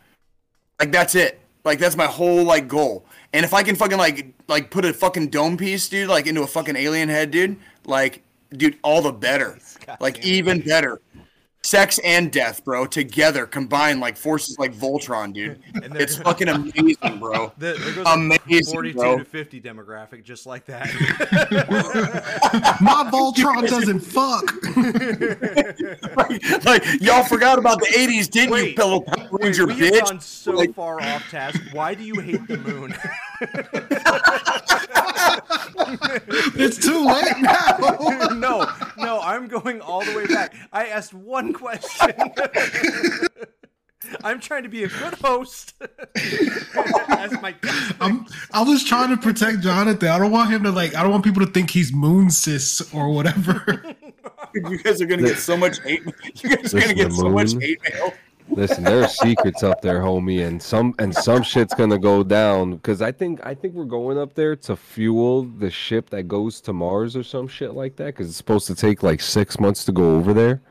Like that's it. Like that's my whole like goal. And if I can fucking like like put a fucking dome piece, dude, like into a fucking alien head, dude, like dude, all the better. Like even better. Sex and death, bro, together combined like forces like Voltron, dude. And It's fucking amazing, bro. The, there goes Amazing, a 42 bro. to 50 demographic, just like that. My Voltron doesn't fuck. like, like, y'all forgot about the 80s, didn't you, Wait, Pillow Power Ranger we have bitch? gone so Like- far off task. Why do you hate the moon? It's too late now. no, no, I'm going all the way back. I asked one question. I'm trying to be a good host. As my. I'm I was trying to protect Jonathan. I don't want him to like I don't want people to think he's moon cis or whatever. You guys are gonna get so much hate. You guys are gonna get the so much hate mail. Listen, there are secrets up there, homie, and some and some shit's gonna go down because I think I think we're going up there to fuel the ship that goes to Mars or some shit like that because it's supposed to take like six months to go over there.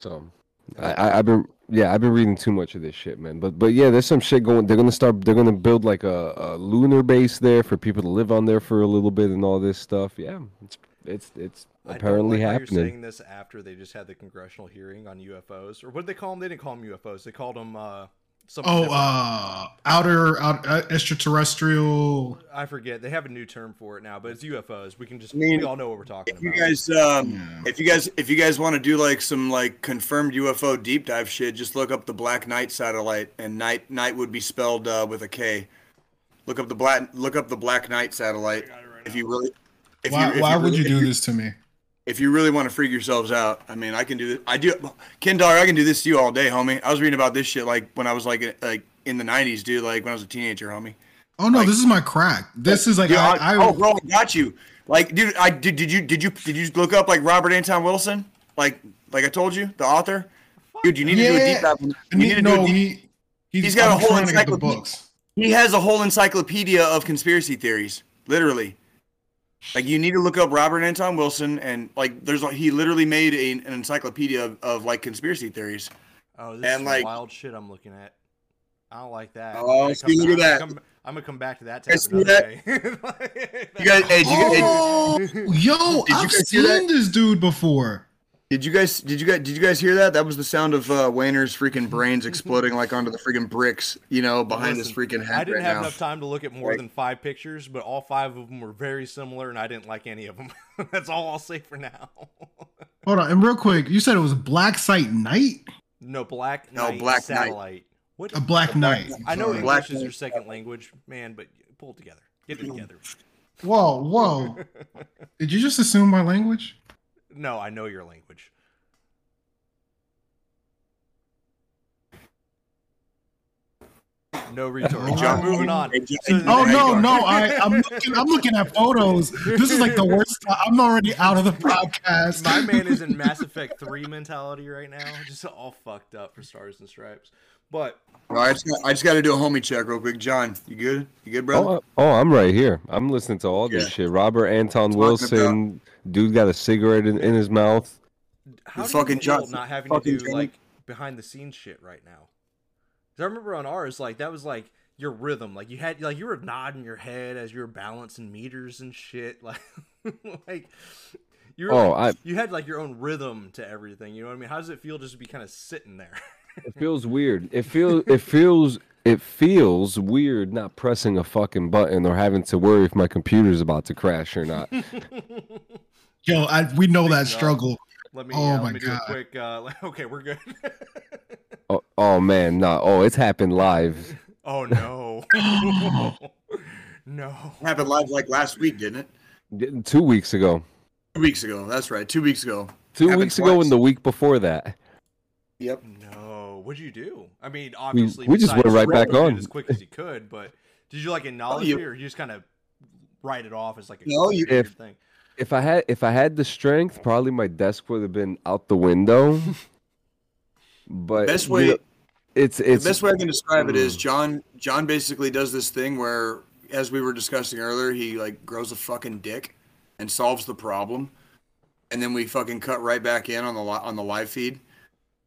So I, I, I've been yeah, I've been reading too much of this shit, man. But but yeah, there's some shit going. They're gonna start. They're gonna build like a, a lunar base there for people to live on there for a little bit and all this stuff. Yeah, it's it's it's I don't apparently like how You're happening. saying this after they just had the congressional hearing on UFOs, or what did they call them? They didn't call them UFOs. They called them uh, something. Oh, different. uh, outer, out, uh, extraterrestrial. I forget. They have a new term for it now, but it's UFOs. We can just I mean, we all know what we're talking If you about. guys, um, Yeah. if you guys, if you guys want to do like some like confirmed UFO deep dive shit, just look up the Black Knight satellite, and night night would be spelled uh, with a K. Look up the black, look up the Black Knight satellite. if you really, if Why, you, why would really, you if do this to me? If you really want to freak yourselves out, I mean, I can do this. I do, Ken Dog, I can do this to you all day, homie. I was reading about this shit like when I was like uh, like in the '90s, dude. Like when I was a teenager, homie. Oh no, Like- this is my crack. This is like Dude, I, I, I, oh, bro, I got you. Like, dude, I did. Did you did you did you look up like Robert Anton Wilson? Like, like I told you, the author. Dude, you need to do a deep dive. You need to do a deep, he, he's, he's got a I'm whole trying to encyclopedia. books. he has a whole encyclopedia of conspiracy theories. Literally, like you need to look up Robert Anton Wilson and like there's he literally made a, an encyclopedia of, of like conspiracy theories. oh, this and, is like- wild shit I'm looking at. I don't like that. Oh, I'm gonna see, look at I'm gonna that. come- I'm gonna come back to that Guys tab see another that? day. You guys, hey, did you, hey, Oh, yo, Did you I've guys seen that? this dude before. Did you guys did you guys did you guys hear that? That was the sound of uh, Wayner's freaking brains exploding like onto the freaking bricks, you know, behind his freaking head I didn't right have now. enough time to look at more Like- than five pictures, but all five of them were very similar, and I didn't like any of them. That's all I'll say for now. Hold on, and real quick, you said it was Black Site Night. no, Black No, Knight Black Knight. Satellite. What? A Black Knight. I know Sorry. English Black is your second language, man, but pull it together. Get it together. Whoa, whoa. Did you just assume my language? No, I know your language. No retort. John, John, moving on. So- Oh no, no, I, I'm looking. I'm looking at photos. This is like the worst. I'm already out of the podcast. My man is in Mass Effect 3 mentality right now, just all fucked up for Stars and Stripes. But All right, I just, got, I just got to do a homie check real quick. John, you good? You good, brother? Oh, oh, I'm right here. I'm listening to all this Yeah. shit. Robert Anton Talking Wilson, dude got a cigarette in, in his mouth. how The do fucking you feel not having fucking to do John- like behind the scenes shit right now? 'Cause I remember on ours, like that was like your rhythm. Like you had like you were nodding your head as you were balancing meters and shit. Like like you were Oh, like, I- you had like your own rhythm to everything. You know what I mean? How does it feel just to be kind of sitting there? It feels weird. It feels it feels it feels weird not pressing a fucking button or having to worry if my computer's about to crash or not. Yo, I, we know that struggle. Let me Oh yeah, my let me do God. a quick. Uh, okay, we're good. oh, oh man, no. Oh, it's happened live. oh no, no. Happened live like last week, didn't it? Two weeks ago. Two weeks ago. That's right. Two weeks ago. Two Happened weeks ago and the week before that. Yep. No, what'd you do? I mean, obviously, we just besides went right back scroll, you did on. as quick as you could. But did you like acknowledge you- it, or you just kind of write it off as like a No, you- weird If- thing? If I had if I had the strength, probably my desk would have been out the window. But Best you way. know, it's it's the best way I can describe it Mm. is John. John basically does this thing where, as we were discussing earlier, he like grows a fucking dick and solves the problem, and then we fucking cut right back in on the li- on the live feed,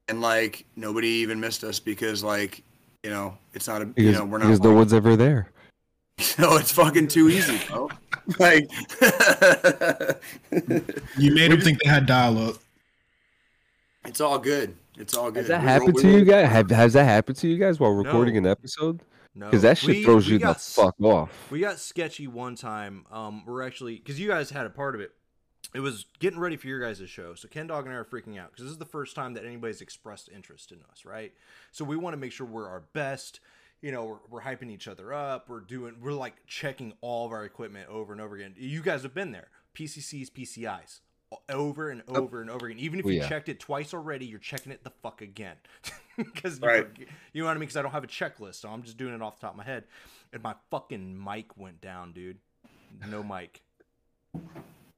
and like nobody even missed us because like you know it's not a you know we're not because no one's ever there. no it's fucking too easy, bro. like You made them think they had dial up. it's all good. It's all good. Has that We happened roll- to you roll- guys? Have, has that happened to you guys while recording No. an episode? No, Because that shit We- throws we you the got s- fuck off. We got sketchy one time. Um, we're actually because you guys had a part of it. It was getting ready for your guys' show. So Ken Dog and I are freaking out because this is the first time that anybody's expressed interest in us, right? So we want to make sure we're our best. You know, we're, we're hyping each other up. We're doing, we're like checking all of our equipment over and over again. You guys have been there. PCCs, PCIs, over and over and over again. Even if Oh, you yeah. checked it twice already, you're checking it the fuck again. Because you, Right. forget- you know what I mean? Because I don't have a checklist, so I'm just doing it off the top of my head. And my fucking mic went down, dude. No mic.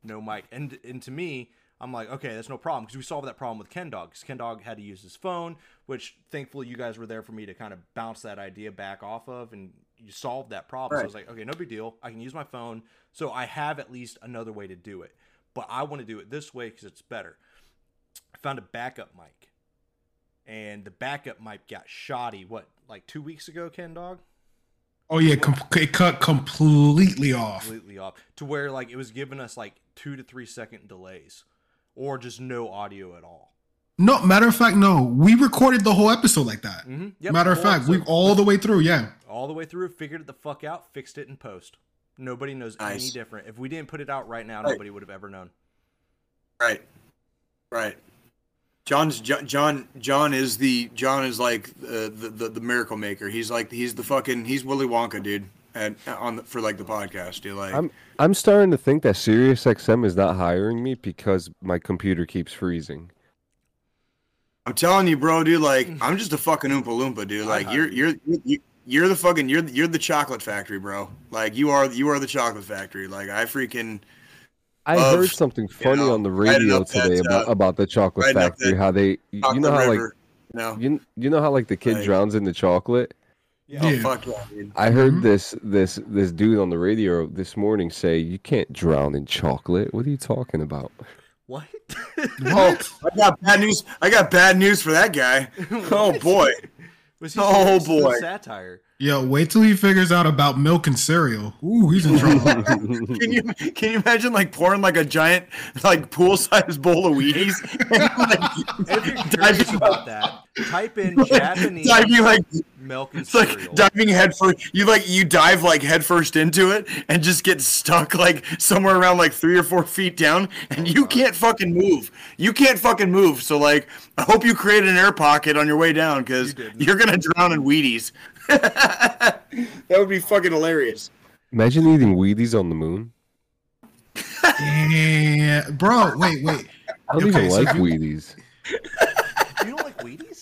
No mic. And and to me, I'm like, okay, that's no problem because we solved that problem with Ken Dog. 'Cause Ken Dog had to use his phone, which thankfully you guys were there for me to kind of bounce that idea back off of, and you solved that problem. So I was like, okay, no big deal. I can use my phone, so I have at least another way to do it. But I want to do it this way because it's better. I found a backup mic. and the backup mic got shoddy. What, like two weeks ago, Ken Dog? Oh yeah, com- it cut completely off. Completely off to where like it was giving us like two to three second delays, or just no audio at all. No, matter of fact, no. We recorded the whole episode like that. Mhm. Yep, matter of the whole fact, we all the way through. Yeah. all the way through, figured it the fuck out, fixed it in post. Nobody knows any different. If we didn't put it out right now, Right. nobody would have ever known. Right. Right. John's John John John is the John is like uh, the, the the miracle maker. He's like he's the fucking he's Willy Wonka, dude. And on the, for like the podcast, you Like I'm I'm starting to think that SiriusXM is not hiring me because my computer keeps freezing. I'm telling you, bro, dude. Like I'm just a fucking oompa loompa, dude. Like I'd you're you're you, you're the fucking you're you're the chocolate factory, bro. Like you are you are the chocolate factory. Like I freaking I Of, heard something funny know, on the radio today about uh, about the chocolate factory. How they you know how like river. no. you you know how like the kid Like- drowns in the chocolate. Yeah. Oh fuck yeah, dude. I heard Mhm. this this this dude on the radio this morning say you can't drown in chocolate. What are you talking about? What? What? I got bad news. I got bad news for that guy. Oh boy. Was he Oh, serious? This is boy. satire. Yo, wait till he figures out about milk and cereal. Ooh, he's in trouble. Can you can you imagine like pouring like a giant like pool sized bowl of Wheaties? and, If you're curious about that, type in Japanese diving like milk and it's like cereal. diving headfirst. You like you dive like headfirst into it and just get stuck like somewhere around like three or four feet down, and you uh-huh. can't fucking move. You can't fucking move. So like, I hope you create an air pocket on your way down because you you're gonna drown in Wheaties. that would be fucking hilarious. Imagine eating Wheaties on the moon. yeah, bro. Wait, wait. I don't Okay, even so like you- Wheaties. you don't like Wheaties?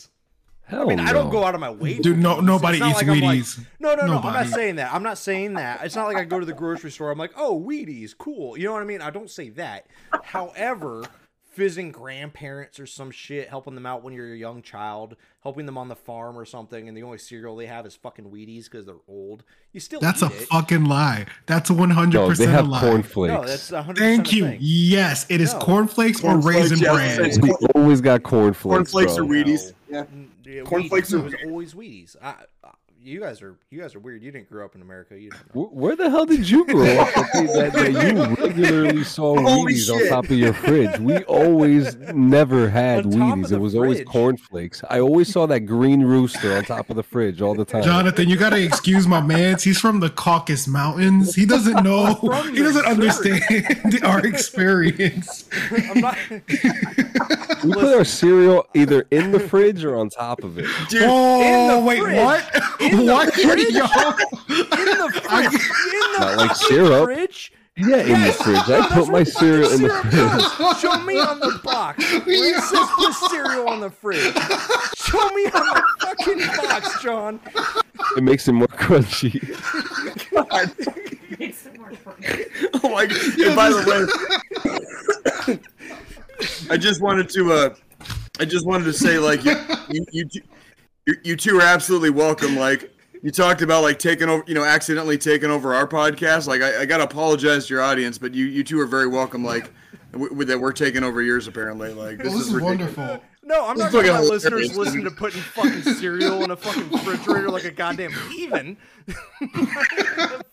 Hell I mean, I don't go out of my way. Dude, no- nobody eats like I'm like- Wheaties. no, no, no. I'm not saying that. I'm not saying that. It's not like I go to the grocery store. I'm like, oh, Wheaties, cool. You know what I mean? I don't say that. However, visiting grandparents or some shit, helping them out when you're a young child, helping them on the farm or something, and the only cereal they have is fucking Wheaties because they're old. You still That's a it. fucking lie. That's a one hundred No, they percent a have lie. cornflakes. No, that's a hundred. Thank you. Thing. Yes, it is No. cornflakes or raisin yeah, bran. we always got cornflakes, Cornflakes bro. or Wheaties. Yeah. Mm, yeah, Cornflakes Wheaties. are- It was always Wheaties. I, I, you guys are you guys are weird. You didn't grow up in America. You don't know. Wh- Where the hell did you grow up that, that you regularly saw Holy Wheaties on top of your fridge? We always never had On Wheaties. It was always fridge. cornflakes. I always saw that green rooster on top of the fridge all the time. Jonathan, you gotta excuse my man. He's from the Caucasus Mountains. He doesn't know. He doesn't understand our experience. I'm not. we put our cereal either in the fridge or on top of it. Dude, oh the wait, fridge. what? In the what? fridge? Yo, in the fridge. in the Not like syrup. fridge. Yeah, in the fridge. I put my cereal in the fridge. Show me on the box. Where it says put cereal on the fridge. Show me on the fucking box, John. It makes it more crunchy. God. It makes it more Oh my god! And by the way, I just wanted to, uh, I just wanted to say, like, you, you, you, two- you, you two are absolutely welcome. Like, you talked about like taking over, you know, accidentally taking over our podcast. Like, I, I gotta apologize to your audience, but you, you two are very welcome. Like, w- that we're taking over yours apparently. Like, this, this is, is wonderful. No, I'm not It's going to let listeners hilarious, listen to putting fucking cereal in a fucking refrigerator like a goddamn heathen.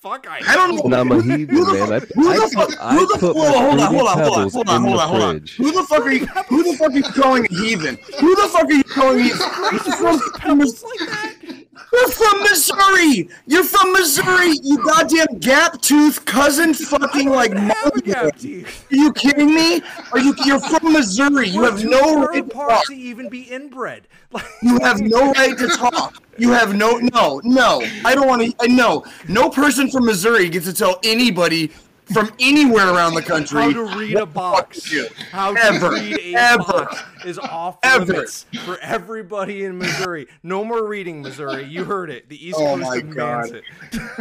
Fuck, I. I don't know. And I'm a heathen, Who the man. I, fuck- who I the fuck- I who the- put hold on, hold on, hold on, hold on, Pebbles hold on, in hold the on, hold on. fridge. Who the fuck are you? Who the fuck are you calling a heathen? Who the fuck are you calling a heathen? You're from, Pebbles like that? You're from Missouri. You're from Missouri. You goddamn gap tooth cousin, fucking like. Have a mother- gap teeth. Are you kidding me? Are you? You're from Missouri. You have no right to talk. to even be inbred. You have no right to talk. You have no, no, no. I don't want to. No, no person from Missouri gets to tell anybody from anywhere around the country how to read a what the fuck box. to do. How to read a ever, box is off ever. limits for everybody in Missouri. No more reading, Missouri. You heard it. The East Oh Coast demands God. it.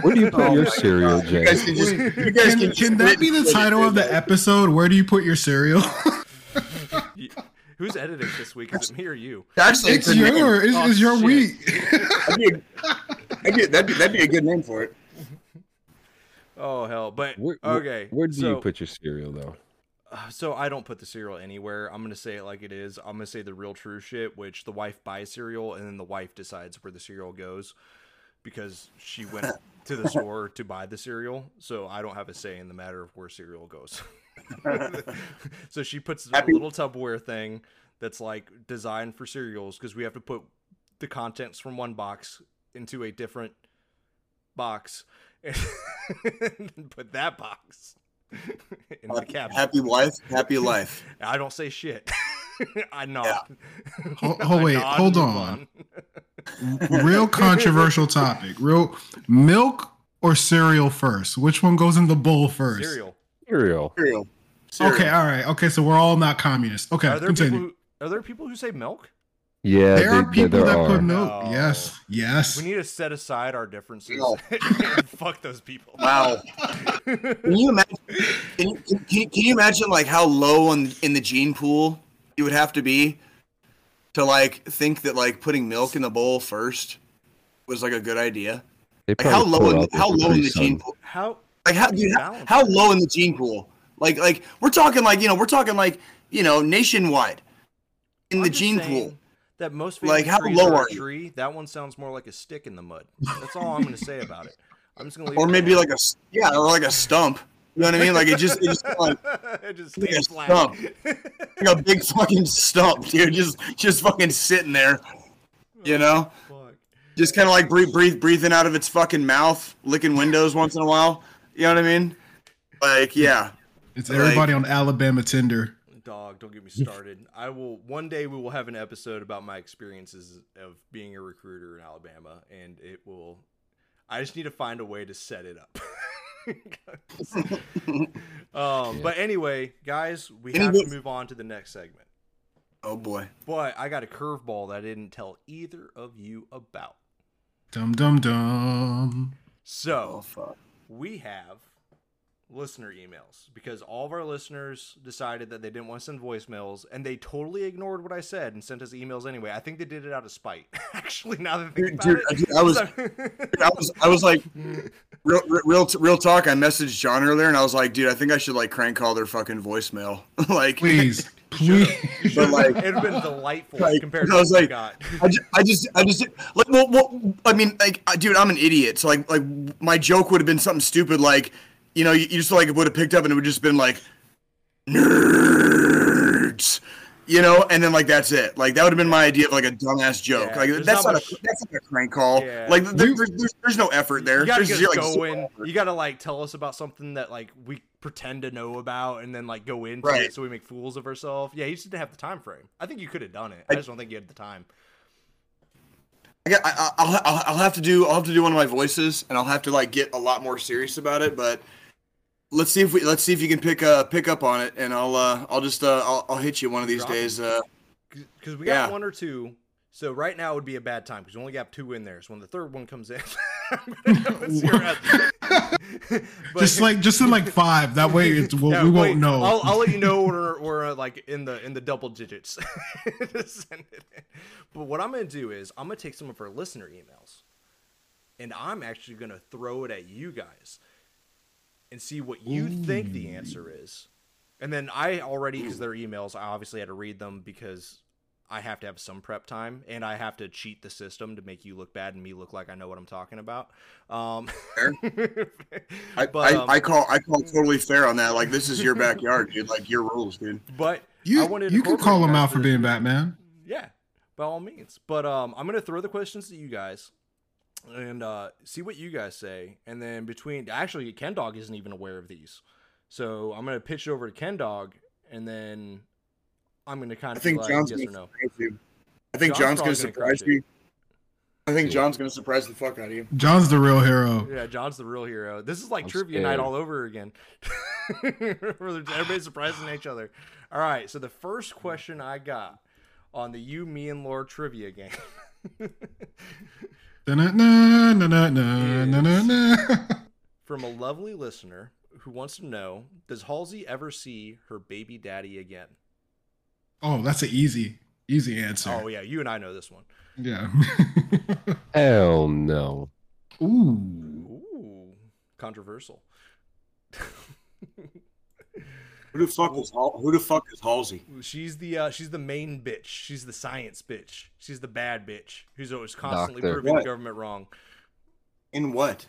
Where do you put Oh your cereal, God. You guys can just. You guys Can, can, can that be the title of the episode? Where do you put your cereal? Who's editing this week? Is it me or you? Actually, it's a your, it's, Oh, it's your shit. week. That'd be, a, that'd, be, that'd be a good name for it. Oh hell! But Where, where- okay. Where do so, you put your cereal, though? uh, so I don't put the cereal anywhere. I'm gonna say it like it is. I'm gonna say the real true shit, which the wife buys cereal and then the wife decides where the cereal goes because she went to the store to buy the cereal. So I don't have a say in the matter of where cereal goes. so she puts a little Tupperware thing that's like designed for cereals because we have to put the contents from one box into a different box and then put that box in the cabinet. happy wife, happy life. I don't say shit. I nod. Ho- oh, I wait, nod hold and move on. Real controversial topic. Real milk or cereal first? Which one goes in the bowl first? Cereal. Cereal. Cereal. Cereal. Okay, all right. Okay, so we're all not communists. Okay, Are there continue. people? Who, are there people who say milk? Yeah, there are people there that are. put milk. No. Yes, yes. We need to set aside our differences. No. fuck those people. Wow. Can you imagine? Can you, can, can you imagine like how low in in the gene pool you would have to be to like think that like putting milk in the bowl first was like a good idea? Like how low in the, how low in the Sun. gene pool? How? Like how dude, how, how low in the gene pool? Like like we're talking like you know we're talking like you know nationwide in I'm the gene saying pool. That most Like, how low are are a you? tree. That one sounds more like a stick in the mud. That's all I'm going to say about it. I'm just going to leave. Or it maybe like a yeah, or like a stump. You know what I mean? Like it just it just like, it just like a flat. stump. like a big fucking stump, dude. Just just fucking sitting there. You oh, know? Fuck. Just kind of like breathe, breathe, breathing out of its fucking mouth, licking windows once in a while. You know what I mean? Like, yeah. It's Like- everybody on Alabama Tinder. Dog, don't get me started. I will one day we will have an episode about my experiences of being a recruiter in Alabama, and it will. I just need to find a way to set it up. um, but anyway, guys, we have to move on to the next segment. Oh boy. But I got a curveball that I didn't tell either of you about. Dum dum dum. Oh So fuck. we have listener emails because all of our listeners decided that they didn't want to send voicemails and they totally ignored what I said and sent us emails anyway. I think they did it out of spite. Actually, now that I think Dude, about dude, it, dude, I was- I was I was like real real real, real talk. I messaged John earlier and I was like, dude, I think I should like crank call their fucking voicemail. like Please, please. But like it'd have been delightful Like, compared to I was what we like- got. I just, I just, I just, like, well, well, I mean, like, dude, I'm an idiot. So, like, like, my joke would have been something stupid, like, you know, you, you just like would have picked up and it would just been like, nerds, you know, and then like that's it. Like that would have been my idea of like a dumbass joke. Yeah, like that's not not, much- a that's not a crank call. Yeah. Like there, there's, there's, there's no effort there. You gotta There's get zero, us like, zero going. effort. You gotta like tell us about something that like we pretend to know about, and then like go into Right. it so we make fools of ourselves. Yeah, you just didn't have the time frame. I think you could have done it. I, I- just don't think you had the time. I got, I, I- I'll, I'll, I'll have to do, I'll have to do one of my voices, and I'll have to like get a lot more serious about it. But let's see if we, let's see if you can pick, uh, pick up on it, and I'll, uh, I'll just, uh, I'll, I'll hit you one of these Drop days. Uh, because we got Yeah. one or two. So right now would be a bad time because we only got two in there. So when the third one comes in, I'm gonna go see your ass. But- just like just in like five. That way it's, we'll, yeah, we will not know. I'll, I'll let you know we're, we're uh, like in the in the double digits. Send it in. But what I'm gonna do is I'm gonna take some of our listener emails, and I'm actually gonna throw it at you guys, and see what you think the answer is. And then I already because they're emails, I obviously had to read them because I have to have some prep time and I have to cheat the system to make you look bad and me look like I know what I'm talking about. Um, Fair. I, But, I, um, I call I call totally fair on that. Like this is your backyard, dude. Like your rules, dude. but I you wanted you can call him out for being Batman. Yeah, by all means. But um, I'm gonna throw the questions to you guys and uh, see what you guys say, and then between actually Ken Dog isn't even aware of these, so I'm gonna pitch it over to Ken Dog, and then I'm gonna kind of I of think like, John's yes gonna no. surprise you. I think John's John's, gonna gonna surprise you. I think John's gonna surprise the fuck out of you. John's the real hero. Yeah, John's the real hero. This is like I'm trivia night all over again. Where Everybody's surprising each other. All right, so the first question I got on the You, Me, and Lore trivia game. From a lovely listener who wants to know Does Halsey ever see her baby daddy again? Oh, that's an easy, easy answer. Oh, yeah, you and I know this one. yeah. Hell no. Ooh. Ooh, controversial. Who the fuck is who the fuck is Halsey? She's the uh, she's the main bitch. She's the science bitch. She's the bad bitch who's always constantly Doctor. proving What? the government wrong. In what?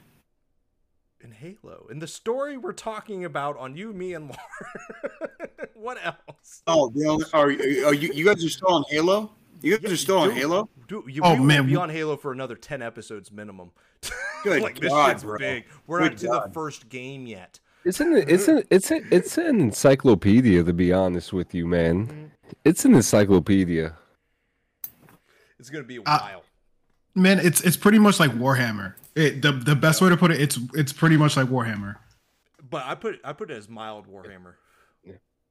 In Halo, in the story we're talking about on you, me, and Lore. what else? Oh, the are, you- are you you guys are still on Halo? You guys Yeah, are still on dude. Halo? Dude, you, Oh, we man, be we- on Halo for another ten episodes minimum. Good like this God, shit's bro. big. We're Good not to God. the first game yet. It's an it's an it's a, it's an encyclopedia to be honest with you, man. It's an encyclopedia. It's gonna be a Uh. Man, it's it's pretty much like Warhammer. It, the the best way to put it, it's it's pretty much like Warhammer. but I put I put it as mild Warhammer.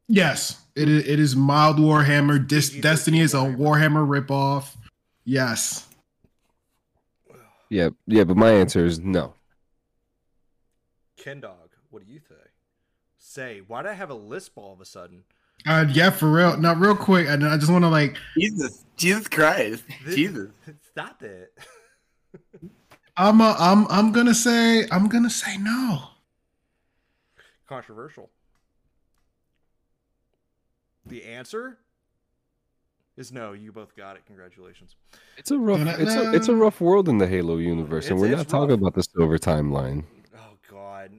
Yes, it is, it is mild Warhammer. Dis, Destiny is a Warhammer. Warhammer ripoff. Yes. Yeah, yeah, but my answer is no. Ken Dog, what do you think? Say, why did I have a lisp all of a sudden? Uh, yeah, for real. Now, real quick, and I just want to like, Jesus, Jesus Christ, This- Jesus. Stop it. I'm uh, I'm I'm gonna say I'm gonna say no. Controversial. The answer is no. You both got it. Congratulations. It's a rough it's a it's a rough world in the Halo universe, and we're it's not talking rough. about the silver timeline. Oh God.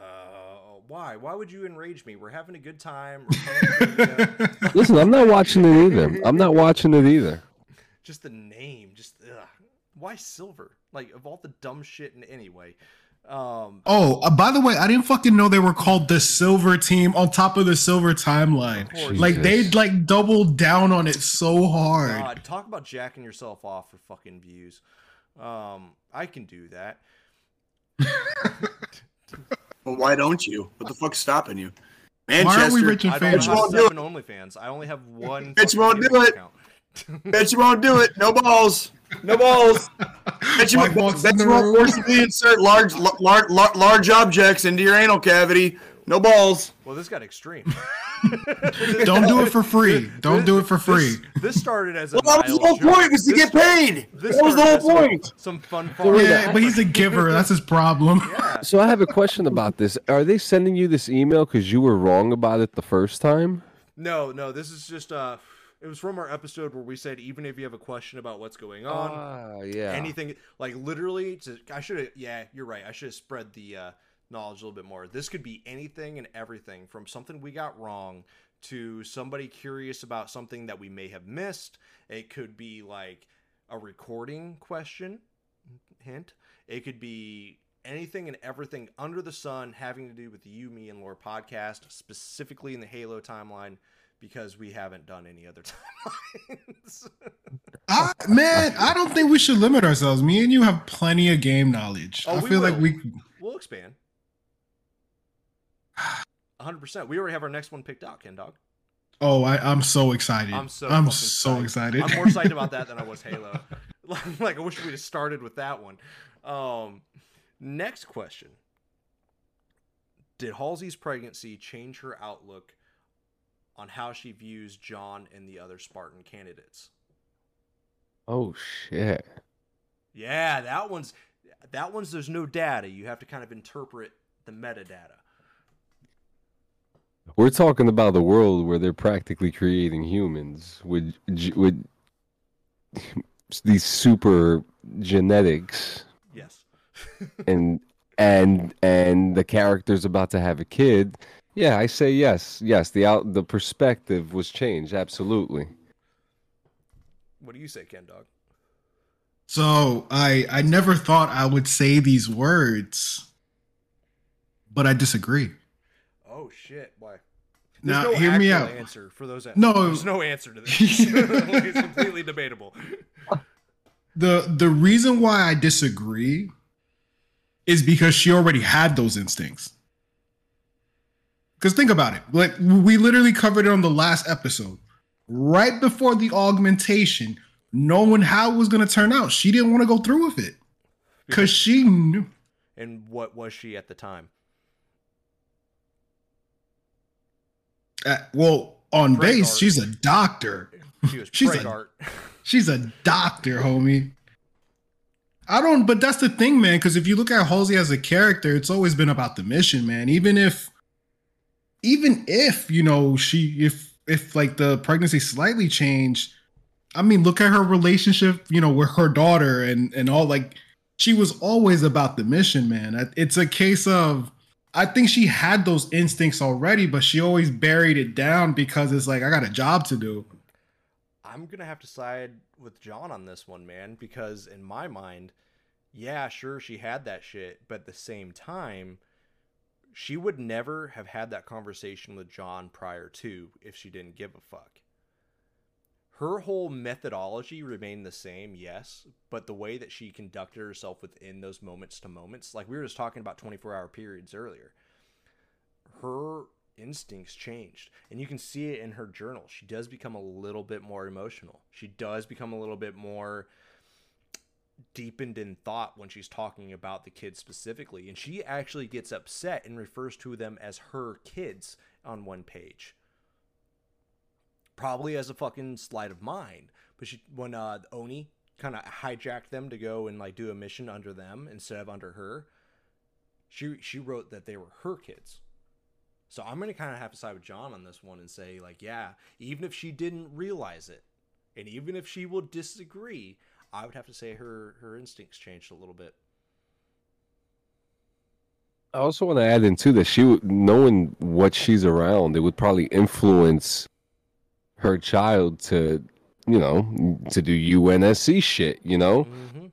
Uh, why? Why would you enrage me? We're having a good time. We're playing trivia. Listen, I'm not watching it either. I'm not watching it either. just the name. Just ugh. why silver? Like of all the dumb shit in anyway. Um, Oh, uh, by the way, I didn't fucking know they were called the Silver Team on top of the Silver Timeline. Of. Like they like doubled down on it so hard. God, talk about jacking yourself off for fucking views. Um, I can do that. Well, why don't you? What the fuck's stopping you? Why aren't Manchester, we rich and I don't have won't do seven OnlyFans. I only have one. Bitch fucking won't do Gmail it. account. bet you won't do it. No balls. No balls. Bet you, White bet, bet you won't forcibly insert large, large, large objects into your anal cavity. No balls. Well, this got extreme. Don't do it for free. Don't do it for free. This, this started as a Well, that was the whole joke. point. Was to This- get paid. This That was the whole as some- point. Some, fun fun. Yeah, but he's a giver. That's his problem. Yeah. So I have a question about this. Are they sending you this email because you were wrong about it the first time? No, no, this is just uh it was from our episode where we said even if you have a question about what's going on, Ah, yeah. anything like literally to I should have yeah, you're right. I should have spread the uh knowledge a little bit more. This could be anything and everything from something we got wrong to somebody curious about something that we may have missed. It could be like a recording question hint. It could be anything and everything under the sun having to do with the You, Me, and Lore podcast, specifically in the Halo timeline, because we haven't done any other timelines. I, man, I don't think we should limit ourselves. Me and you have plenty of game knowledge. Oh, I feel like we. we'll expand. 100%. We already have our next one picked out, Ken Dog. Oh, I, I'm so excited. I'm so I'm so psyched. excited. I'm more excited about that than I was Halo. like I wish we'd have started with that one. Um, next question: Did Halsey's pregnancy change her outlook on how she views John and the other Spartan candidates? Oh shit. Yeah, that one's that one's. There's no data. You have to kind of interpret the metadata. We're talking about the world where they're practically creating humans with with these super genetics Yes. and and and the character's about to have a kid. Yeah, I say yes. Yes, the out the perspective was changed absolutely. What do you say, Ken Dog? so I I never thought I would say these words, but I disagree. Oh shit! Why? Now, no hear me out. Answer for those. No. there's no answer to this. it's completely debatable. the The reason why I disagree is because she already had those instincts. Because think about it, like we literally covered it on the last episode, right before the augmentation, knowing how it was going to turn out. She didn't want to go through with it because she knew. And what was she at the time? Uh, well, on base, art. she's a doctor. She was She's a- Pregart. She's a doctor, homie. I don't, but that's the thing, man. Because if you look at Halsey as a character, it's always been about the mission, man. Even if, even if you know she if if like the pregnancy slightly changed, I mean, look at her relationship, you know, with her daughter and and all. Like she was always about the mission, man. It's a case of I think she had those instincts already, but she always buried it down because it's like I got a job to do. I'm gonna have to side with John on this one, man, because in my mind, yeah, sure, she had that shit, but at the same time, she would never have had that conversation with John prior to if she didn't give a fuck. Her whole methodology remained the same, yes, but the way that she conducted herself within those moments to moments, like we were just talking about 24 hour periods earlier, her instincts changed. And you can see it in her journal. She does become a little bit more emotional. She does become a little bit more deepened in thought when she's talking about the kids specifically. And she actually gets upset and refers to them as her kids on one page. Probably as a fucking sleight of mind. But she when uh Oni kind of hijacked them to go and like do a mission under them instead of under her, she she wrote that they were her kids. So I'm to kind of have to side with John on this one and say, like, yeah, even if she didn't realize it, and even if she will disagree, I would have to say her her instincts changed a little bit. I also want to add in too that she knowing what she's around, it would probably influence her child to, you know, to do UNSC shit, you know. Mm-hmm.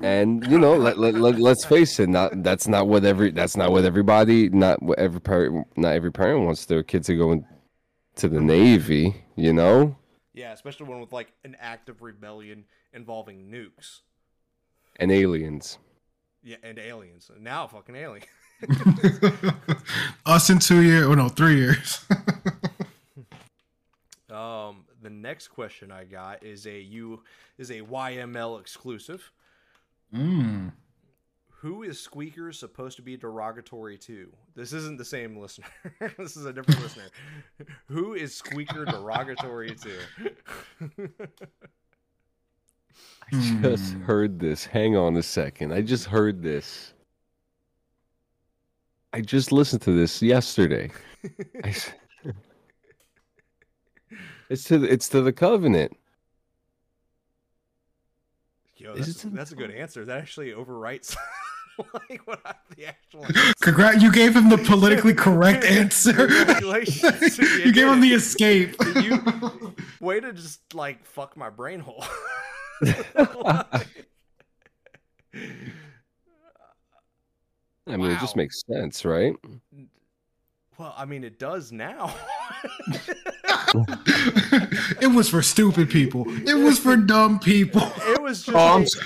And you know, let, let, let, let's face it, not that's not what every that's not what everybody, not what every parent, not every parent wants their kid to go into the Navy, you know. Yeah, especially one with like an act of rebellion involving nukes and aliens. Yeah, and aliens. Now fucking alien. Us in two years, or no, three years. the next question I got is a you is a YML exclusive. Mm. Who is Squeaker supposed to be derogatory to? This isn't the same listener. this is a different listener. Who is Squeaker derogatory to? I just Hmm. heard this. Hang on a second. I just heard this. I just listened to this yesterday. I s- it's to the, it's to the covenant. Yo, that's, it- that's a good answer. That actually overwrites like what I, the actual. Congrat! You gave him the politically correct answer. Congratulations. you gave him the escape. You- Way to just like fuck my brain hole. I mean, it just makes sense, right? Well, I mean, it does now. it was for stupid people. It was for dumb people. it was just. Oh, I'm, a- s-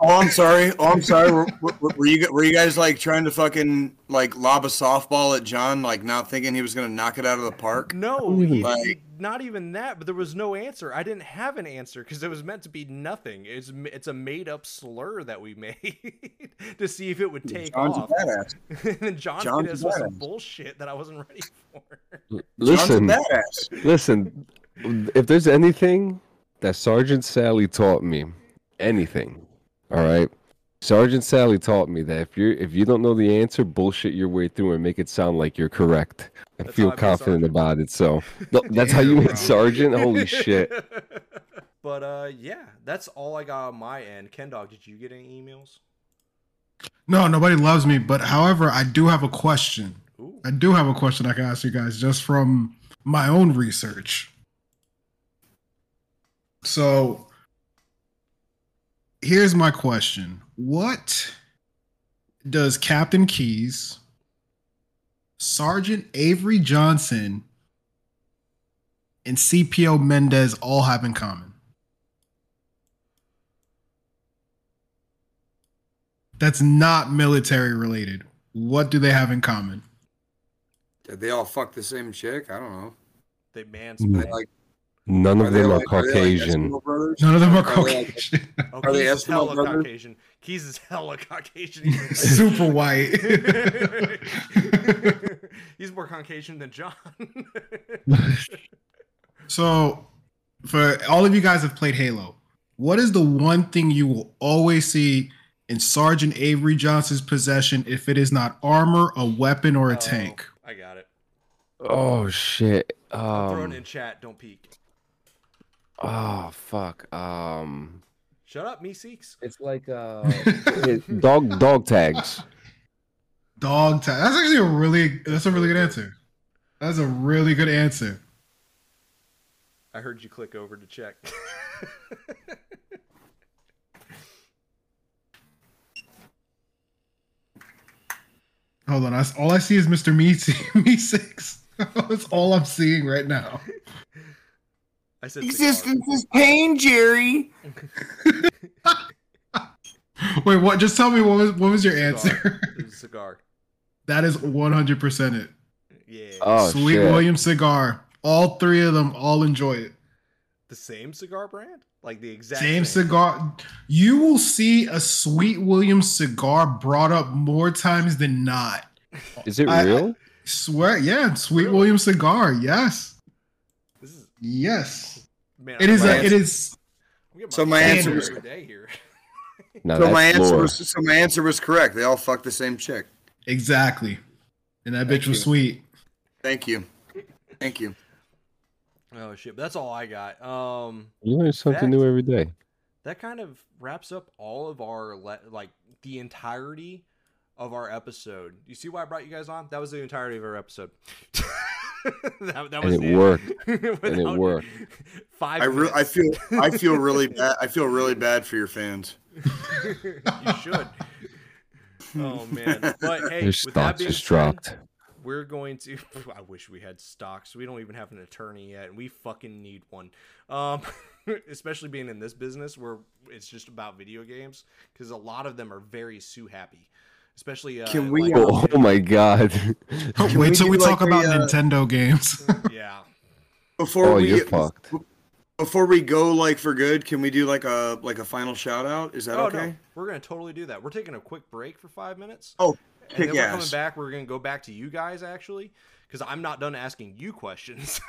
oh, I'm sorry. Oh, I'm sorry. Were, were, were you were you guys like trying to fucking like lob a softball at John, like not thinking he was gonna knock it out of the park? No, he, Like- it- not even that. But there was no answer. I didn't have an answer because it was meant to be nothing. It's it's a made up slur that we made to see if it would take John's off. a and then John John's hit a us with some bullshit that I wasn't ready for. Listen, John's a badass. listen. If there's anything that Sergeant Sally taught me, anything, all right. Sergeant Sally taught me that if you if you don't know the answer, bullshit your way through and make it sound like you're correct. I That's feel how I made confident about it. So that's how you Damn, made bro. Sergeant. Holy shit! But uh, yeah, that's all I got on my end. Ken Dog, did you get any emails? No, nobody loves me. But however, I do have a question. Ooh, I do have a question I can ask you guys just from my own research. So here's my question What does Captain Keys, Sergeant Avery Johnson, and CPO Mendez all have in common? That's not military related. What do they have in common? Did they all fuck the same chick? I don't know. they man Mm. Like None of they them are like, are like Caucasian. None of them are Are they like- Caucasian. Are they Keys is Eskimo hella brothers? Caucasian. Keys is hella Caucasian. Super white. He's more Caucasian than John. so, for all of you guys have played Halo, what is the one thing you will always see in Sergeant Avery Johnson's possession if it is not armor, a weapon, or a Oh, tank? I got it. Oh shit. I'm throwing Um, it in chat. Don't peek. Oh fuck. Um, Shut up, Meeseeks. it's like uh, dog dog tags. Dog tag. That's actually a really. That's a really good answer. That's a really good answer. I heard you click over to check. Hold on. I, all I see is Mr. Me Me Six. That's all I'm seeing right now. I said cigar. Existence is pain, Jerry. Wait, what? Just tell me what was what was your Cigar. answer? It was a cigar. that is 100 percent it. Yeah. Oh Sweet shit. William cigar. All three of them all enjoy it. the same cigar brand? Like the exact Same cigar. You will see a Sweet William cigar brought up more times than not. Is it I- real? Swear, yeah, Sweet Really? William cigar. Yes, This is yes. Man. it is. A, it is. I'm So my answer standard was- every day here. No, So my answer lore. was so my answer was correct. They all fucked the same chick. Exactly. And that Thank bitch was you. sweet. Thank you. Thank you. Oh shit! But that's all I got. Um, You learn something new every day. that kind of wraps up all of our le- like the entirety of our episode. You see why I brought you guys on? That was the entirety of our episode. that, that And was it worked. And it worked. Five. I re- I feel I feel really bad. I feel really bad for your fans. you should. Oh man! But hey, Their with that stocks being just said, dropped. we're going to. I wish we had stocks. We don't even have an attorney yet, and we fucking need one. Um, especially being in this business where it's just about video games, because a lot of them are very sue happy. Especially, uh, Can we, like- uh, Oh, oh my god. Can Wait we till we like talk a, about uh, Nintendo games. yeah. Before Oh, we you're fucked. before we go like for good, can we do like a like a final shout out? Is that oh okay? no, we're gonna totally do that. We're taking a quick break for five minutes. Oh, and kick then we're coming back. We're gonna go back to you guys actually, because I'm not done asking you questions.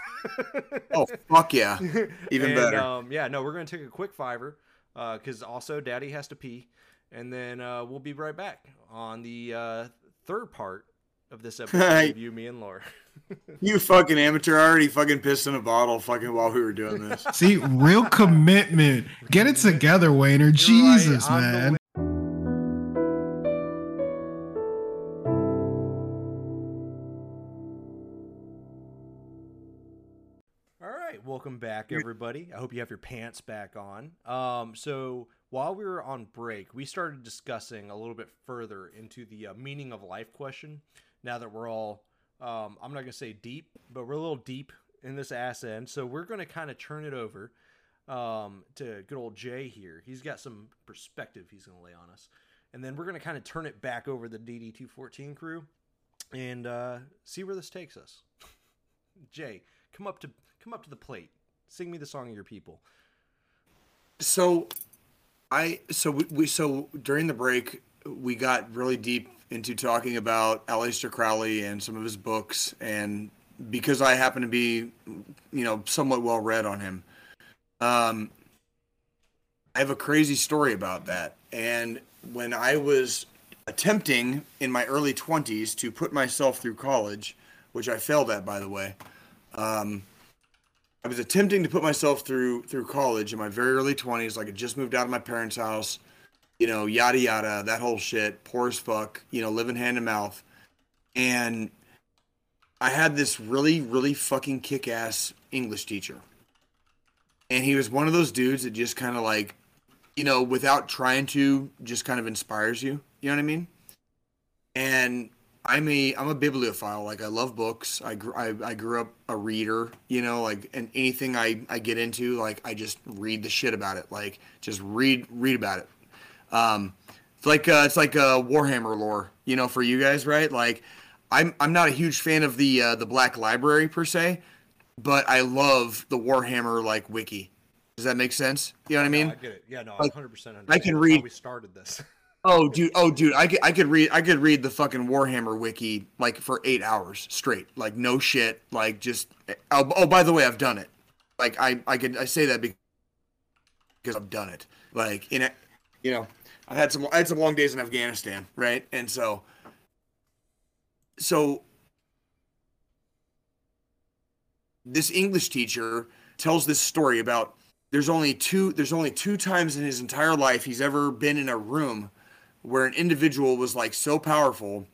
Oh fuck yeah. Even And, better. Um, yeah, no, we're gonna take a quick fiver, because also Daddy has to pee, and then uh, we'll be right back on the uh, third part of this episode of you, me, and Lore. You fucking amateur I already fucking pissed in a bottle fucking while we were doing this. See, real commitment. Get it together, Wayner. You're Jesus, I'm man. All right, welcome back, everybody. I hope you have your pants back on. Um, so while we were on break, we started discussing a little bit further into the uh, meaning of life question. Now that we're all, um, I'm not gonna say deep, but we're a little deep in this ass end. So we're gonna kind of turn it over um, to good old Jay here. He's got some perspective he's gonna lay on us, and then we're gonna kind of turn it back over the DD214 crew and uh, see where this takes us. Jay, come up to come up to the plate. Sing me the song of your people. So, I so we, we so during the break we got really deep into talking about Aleister Crowley and some of his books, and because I happen to be, you know, somewhat well read on him, um, I have a crazy story about that. And when I was attempting in my early twenties to put myself through college, which I failed at, by the way. Um, I was attempting to put myself through through college in my very early twenties. Like I just moved out of my parents' house, you know, yada yada, that whole shit, poor as fuck, you know, living hand to mouth. And I had this really, really fucking kick ass English teacher. And he was one of those dudes that just kind of like, you know, without trying to, just kind of inspires you. You know what I mean? And I'm a I'm a bibliophile. Like I love books. I grew I, I grew up a reader. You know, like and anything I I get into, like I just read the shit about it. Like just read read about it. Um, it's like uh, it's like uh, Warhammer lore. You know, for you guys, right? Like I'm I'm not a huge fan of the uh, the Black Library per se, but I love the Warhammer like wiki. Does that make sense? You know what I mean? I get it. Yeah, no, Like, 100. percent I can read- we started this. Oh, dude. Oh, dude. I could, I could read. I could read the fucking Warhammer wiki like for eight hours straight. Like no shit. Like just. Eh, oh, oh by the way, I've done it. Like I, I could. I say that because I've done it. Like in it, you know, I had some. I had some long days in Afghanistan, right? And so. So. this English teacher tells this story about there's only two there's only two times in his entire life he's ever been in a room where an individual was like so powerful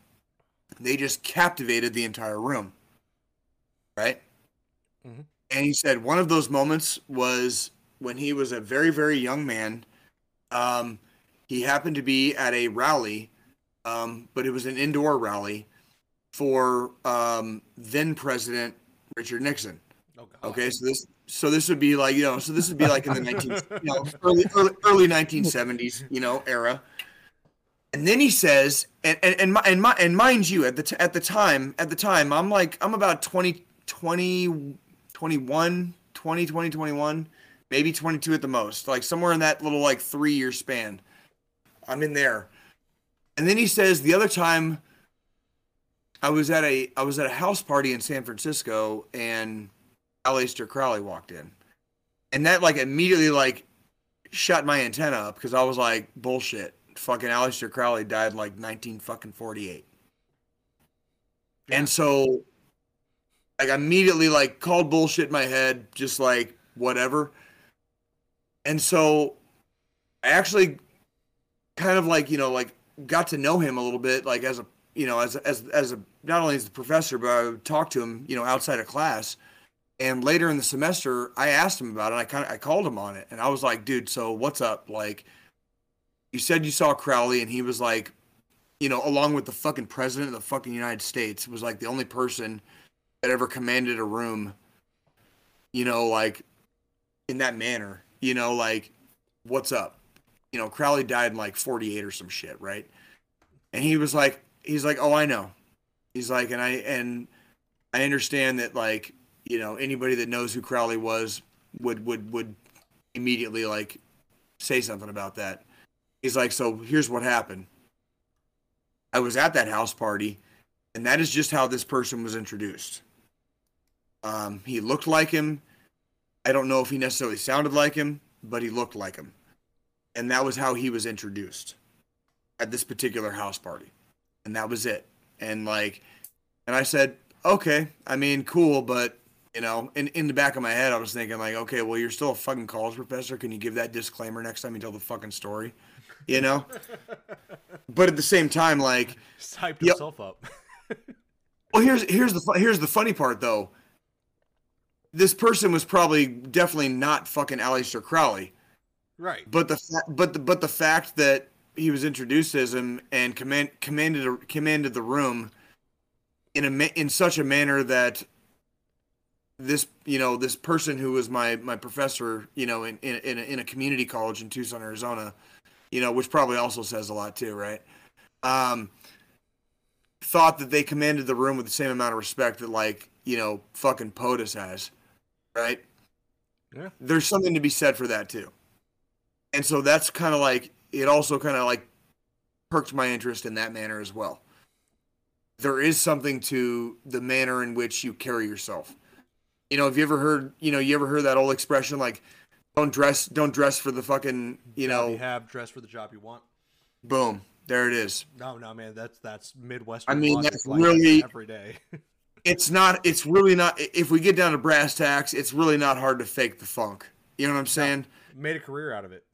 they just captivated the entire room right Mm-hmm. and he said one of those moments was when he was a very very young man um, he happened to be at a rally um, but it was an indoor rally for um, then president richard nixon Oh, God. Okay, so this so this would be like you know so this would be like in the 19 you know early early, early 1970s you know era. And then he says and and and, mi- and, mi- and mind you at the t- at the time at the time I'm like I'm about 20 20 21 20 20 21 maybe 22 at the most like somewhere in that little like 3 year span. I'm in there. And then he says the other time I was at a I was at a house party in San Francisco and Aleister Crowley walked in. And that like immediately like shut my antenna up because I was like, bullshit. Fucking Aleister Crowley died like 19 fucking 48. And so like immediately like called bullshit in my head, just like whatever. And so I actually kind of like, you know, like got to know him a little bit, like as a you know, as as as a not only as a professor, but I would talk to him, you know, outside of class. And later in the semester, I asked him about it. I kind of I called him on it, and I was like, "Dude, so what's up? Like, you said you saw Crowley, and he was like, you know, along with the fucking president of the fucking United States, was like the only person that ever commanded a room, you know, like in that manner. You know, like, what's up? You know, Crowley died in like 48 or some shit, right? And he was like, he's like, oh, I know. He's like, and I and I understand that like you know anybody that knows who Crowley was would would would immediately like say something about that. He's like, so here's what happened. I was at that house party, and that is just how this person was introduced. Um, he looked like him. I don't know if he necessarily sounded like him, but he looked like him, and that was how he was introduced at this particular house party, and that was it. And like, and I said, okay, I mean, cool, but you know, in, in the back of my head, I was thinking like, okay, well, you're still a fucking college professor. Can you give that disclaimer next time you tell the fucking story? You know? but at the same time, like, He's hyped Yep. himself up. well, here's here's the here's the funny part though. This person was probably definitely not fucking Aleister Crowley, right. but the fa- but the but the fact that he was introduced as him and command commanded a, commanded the room in a in such a manner that this you know this person who was my my professor you know in in in a, in a community college in Tucson Arizona you know which probably also says a lot too right? Um thought that they commanded the room with the same amount of respect that like you know fucking POTUS has right? Yeah. there's something to be said for that too. And so that's kind of like it also kind of like perked my interest in that manner as well. There is something to the manner in which you carry yourself. You know have you ever heard you know you ever heard that old expression like don't dress don't dress for the fucking you Job know you have dress for the job you want. boom there it is No, no, man, that's that's Midwestern. I mean, that's like really- every day. it's not it's really not if we get down to brass tacks it's really not hard to fake the funk you know what i'm saying Made a career out of it.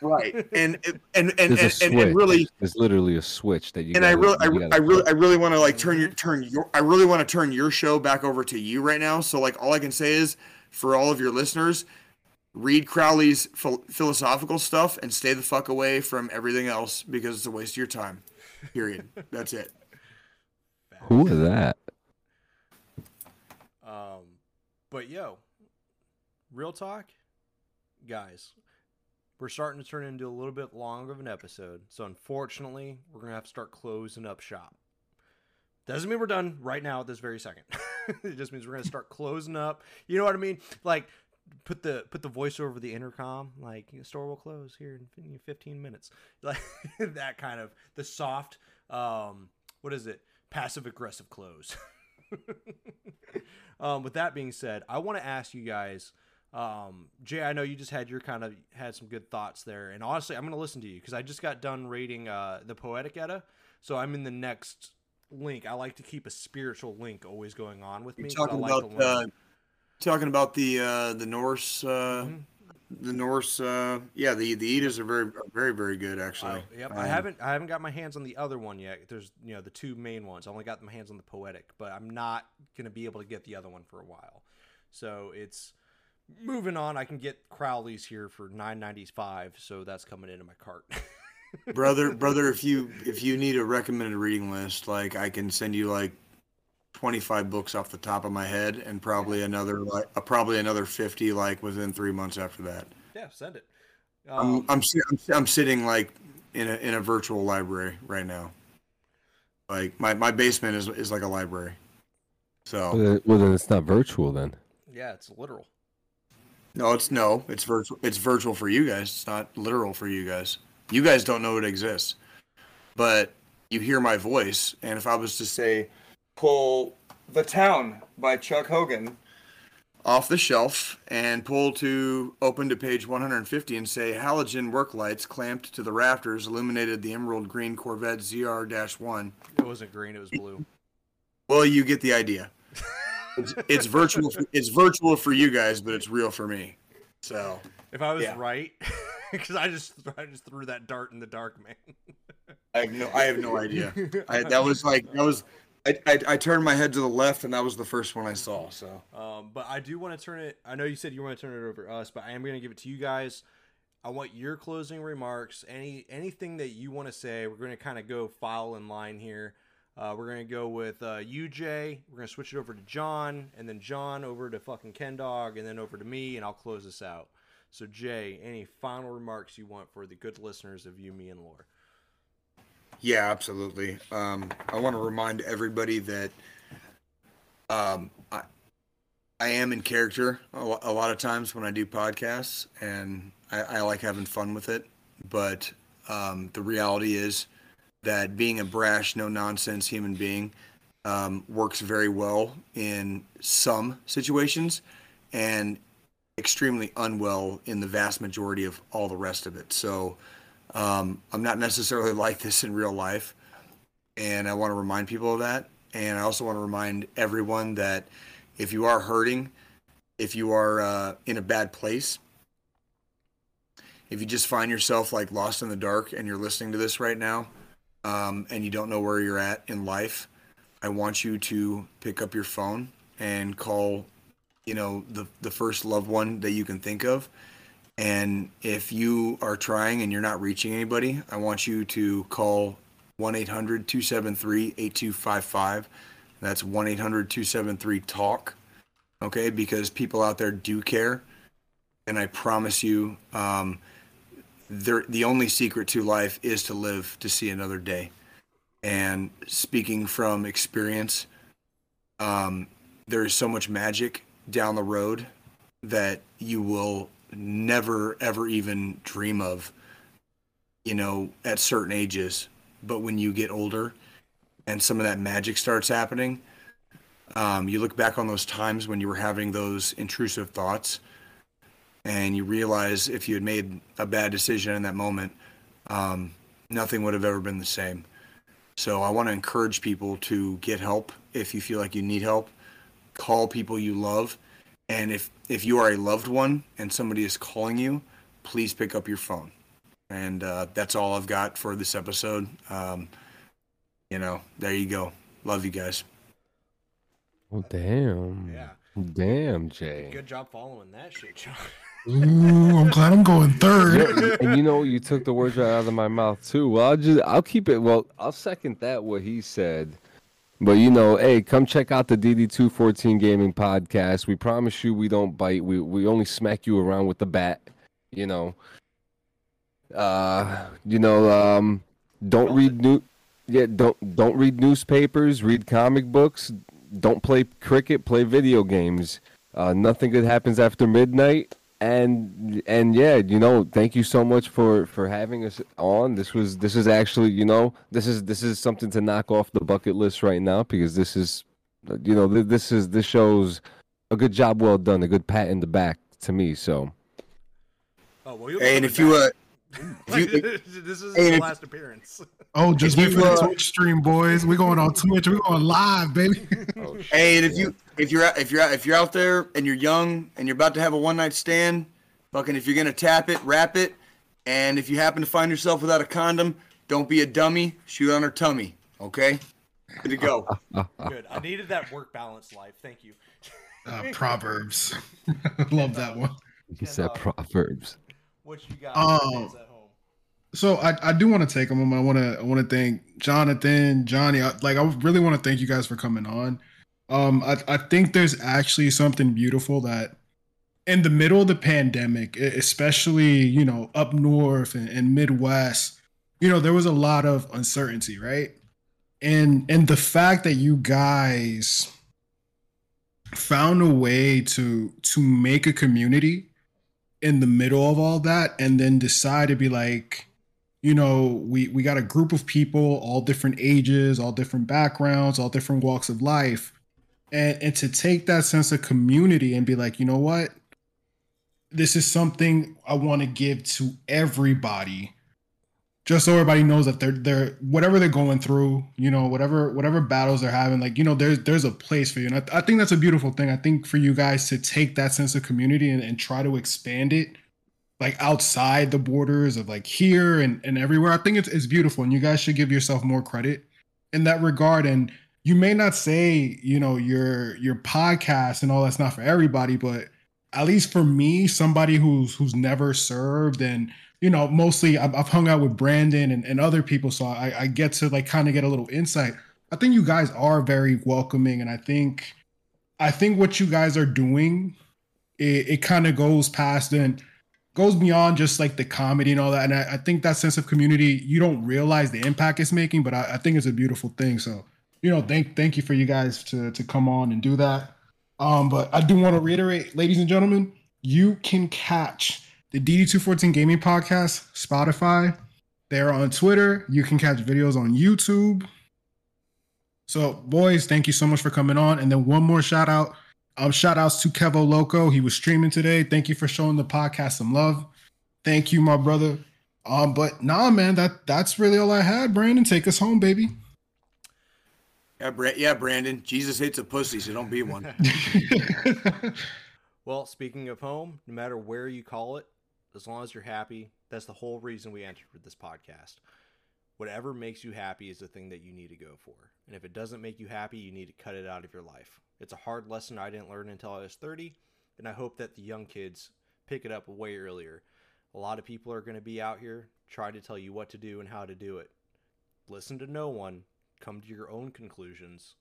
right and and and and, and, and really There's literally a switch that you. and I gotta- really, I, you gotta I really. I really want to like turn your mm-hmm. turn your, I really want to turn your show back over to you right now. So like, all I can say is, for all of your listeners, read Crowley's phil- philosophical stuff and stay the fuck away from everything else because it's a waste of your time. Period. That's it. Who is that? Um, but yo, real talk, guys, we're starting to turn into a little bit longer of an episode. So unfortunately, we're gonna have to start closing up shop. Doesn't mean we're done right now at this very second. it just means we're gonna start closing up. You know what I mean? Like put the put the voice over the intercom. Like store will close here in 15 minutes. Like that kind of the soft. Um, what is it? Passive aggressive close. um, with that being said, I want to ask you guys. Um, Jay, I know you just had your kind of had some good thoughts there, and honestly, I'm gonna listen to you because I just got done reading uh, the Poetic Edda, so I'm in the next link. I like to keep a spiritual link always going on with You're me. 'cause I like about Talking about the uh, the Norse, uh, Mhm. the Norse, uh, yeah, the the Eddas are very very very good actually. Yep, Um, I haven't I haven't got my hands on the other one yet. There's you know the two main ones. I only got my hands on the poetic, but I'm not gonna be able to get the other one for a while. So it's moving on. I can get Crowley's here for nine ninety five, so that's coming into my cart. brother brother if you if you need a recommended reading list like i can send you like 25 books off the top of my head and probably another like uh, probably another 50 like within three months after that yeah, send it. I'm, Um, I'm I'm I'm sitting like in a in a virtual library right now like my, my basement is is like a library so well, then it's not virtual then. yeah, it's literal. no it's no it's virtual it's virtual for you guys it's not literal for you guys you guys don't know it exists but you hear my voice and if i was to say pull the town by chuck hogan off the shelf and pull to open to page 150 and say halogen work lights clamped to the rafters illuminated the emerald green corvette zr-1 It wasn't green, it was blue. well you get the idea it's, it's virtual for, it's virtual for you guys but it's real for me so If I was Yeah. right, because I just I just threw that dart in the dark, man. I have no, I have no idea. I, that was like that was. I, I, I turned my head to the left, and that was the first one I saw. So Um, but I do want to turn it. I know you said you want to turn it over to us, but I am going to give it to you guys. I want your closing remarks. Any anything that you want to say. We're going to kind of go file in line here. Uh, we're going to go with uh, Jay. We're going to switch it over to John, and then John over to fucking Ken Dog, and then over to me, and I'll close this out. So Jay, any final remarks you want for the good listeners of you, me, and Lore? Yeah, absolutely. Um, I want to remind everybody that um, I I am in character a, lot of times when I do podcasts, and I, I like having fun with it. But um, the reality is that being a brash, no nonsense human being um, works very well in some situations, and extremely unwell in the vast majority of all the rest of it. So um, I'm not necessarily like this in real life, and I want to remind people of that. And I also want to remind everyone that if you are hurting, if you are uh, in a bad place, if you just find yourself like lost in the dark and you're listening to this right now, um, and you don't know where you're at in life, I want you to pick up your phone and call, you know, the the first loved one that you can think of. And if you are trying and you're not reaching anybody, I want you to call 1 800 273 8255. That's 1 800 273 TALK. Okay, because people out there do care. And I promise you, um, the only secret to life is to live to see another day. And speaking from experience, um, there is so much magic down the road that you will never ever even dream of you know at certain ages. But when you get older and some of that magic starts happening um, you look back on those times when you were having those intrusive thoughts and you realize if you had made a bad decision in that moment um, nothing would have ever been the same. So i want to encourage people to get help if you feel like you need help. Call people you love and if if you are a loved one and somebody is calling you please pick up your phone and uh, that's all i've got for this episode um, you know there you go love you guys Oh damn. Yeah. Damn, Jay. Good job following that shit, John. Ooh, I'm glad I'm going third. Yeah, and you know, you took the words right out of my mouth too. Well, I'll just, I'll keep it. Well, I'll second that what he said. But you know, hey, come check out the DD214 Gaming Podcast. We promise you, we don't bite. We we only smack you around with the bat. You know. Uh, you know, um, don't read new. Yeah, don't don't read newspapers. Read comic books. Don't play cricket. Play video games. Uh, nothing good happens after midnight and and yeah you know thank you so much for for having us on this was this is actually you know this is this is something to knock off the bucket list right now because this is you know this is this shows a good job well done a good pat in the back to me so Oh well, you'll and if you uh if you- this is and his if- last appearance. Oh, just If wait for the uh, Twitch stream, boys. We're going on Twitch. We're going live, baby. oh, hey and if you if you're out- if you're if you're out there and you're young and you're about to have a one night stand, fucking if you're gonna tap it, wrap it, and if you happen to find yourself without a condom, don't be a dummy. Shoot on her tummy. Okay. Good to go. Good. I needed that work balance life. Thank you. Uh, Proverbs. Love that one. He said proverbs. What you got? Oh. for fans at home? So I, I do want to take a moment. I want to I want to thank Jonathan, Johnny. I, like I really want to thank you guys for coming on. Um, I I think there's actually something beautiful that in the middle of the pandemic, especially you know up north and, and Midwest, you know there was a lot of uncertainty, right? And and the fact that you guys found a way to to make a community in the middle of all that and then decide to be like you know we we got a group of people all different ages all different backgrounds all different walks of life and and to take that sense of community and be like you know what this is something i want to give to everybody just so everybody knows that they're they're whatever they're going through you know whatever whatever battles they're having like you know there's there's a place for you and i, I think that's a beautiful thing i think for you guys to take that sense of community and, and try to expand it like outside the borders of like here and, and everywhere. I think it's, it's beautiful and you guys should give yourself more credit in that regard. And you may not say, you know, your your podcast and all that's not for everybody, but at least for me, somebody who's who's never served and you know, mostly I've, I've hung out with Branden and, and other people, so I, I get to like kind of get a little insight. I think you guys are very welcoming, and I think I think what you guys are doing, it, it kind of goes past and goes beyond just like the comedy and all that. And I, I think that sense of community, you don't realize the impact it's making, but I, I think it's a beautiful thing. So, you know, thank thank you for you guys to to come on and do that. Um, but I do want to reiterate, ladies and gentlemen, you can catch the DD214 Gaming Podcast, Spotify. They're on Twitter. You can catch videos on YouTube. So, boys, thank you so much for coming on. And then one more shout out. Um, shout outs to Kevo Loco. He was streaming today. Thank you for showing the podcast some love. Thank you, my brother. Um, but nah, man, that that's really all I had. Branden, take us home, baby. Yeah, Bra- yeah, Branden. Jesus hates a pussy, so don't be one. Well, speaking of home, no matter where you call it, as long as you're happy, that's the whole reason we entered this podcast. Whatever makes you happy is the thing that you need to go for. And if it doesn't make you happy, you need to cut it out of your life. It's a hard lesson I didn't learn until I was 30, and I hope that the young kids pick it up way earlier. A lot of people are going to be out here trying to tell you what to do and how to do it. Listen to no one, come to your own conclusions,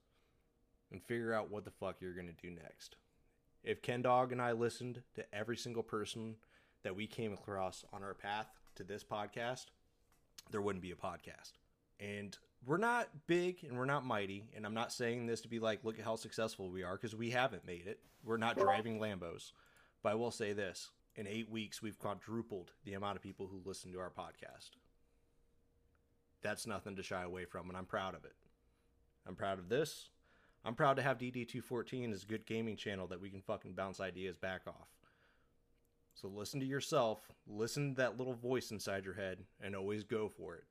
and figure out what the fuck you're going to do next if Ken Dog and I listened to every single person that we came across on our path to this podcast, there wouldn't be a podcast. And we're not big and we're not mighty. And I'm not saying this to be like, look at how successful we are because we haven't made it. We're not driving Lambos. But I will say this in eight weeks, we've quadrupled the amount of people who listen to our podcast. That's nothing to shy away from. And I'm proud of it. I'm proud of this. I'm proud to have DD214 as a good gaming channel that we can fucking bounce ideas back off. So listen to yourself, listen to that little voice inside your head, and always go for it.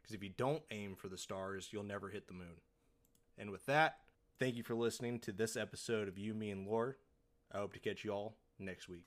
Because if you don't aim for the stars, you'll never hit the moon. And with that, thank you for listening to this episode of You, Me, and Lore. I hope to catch you all next week.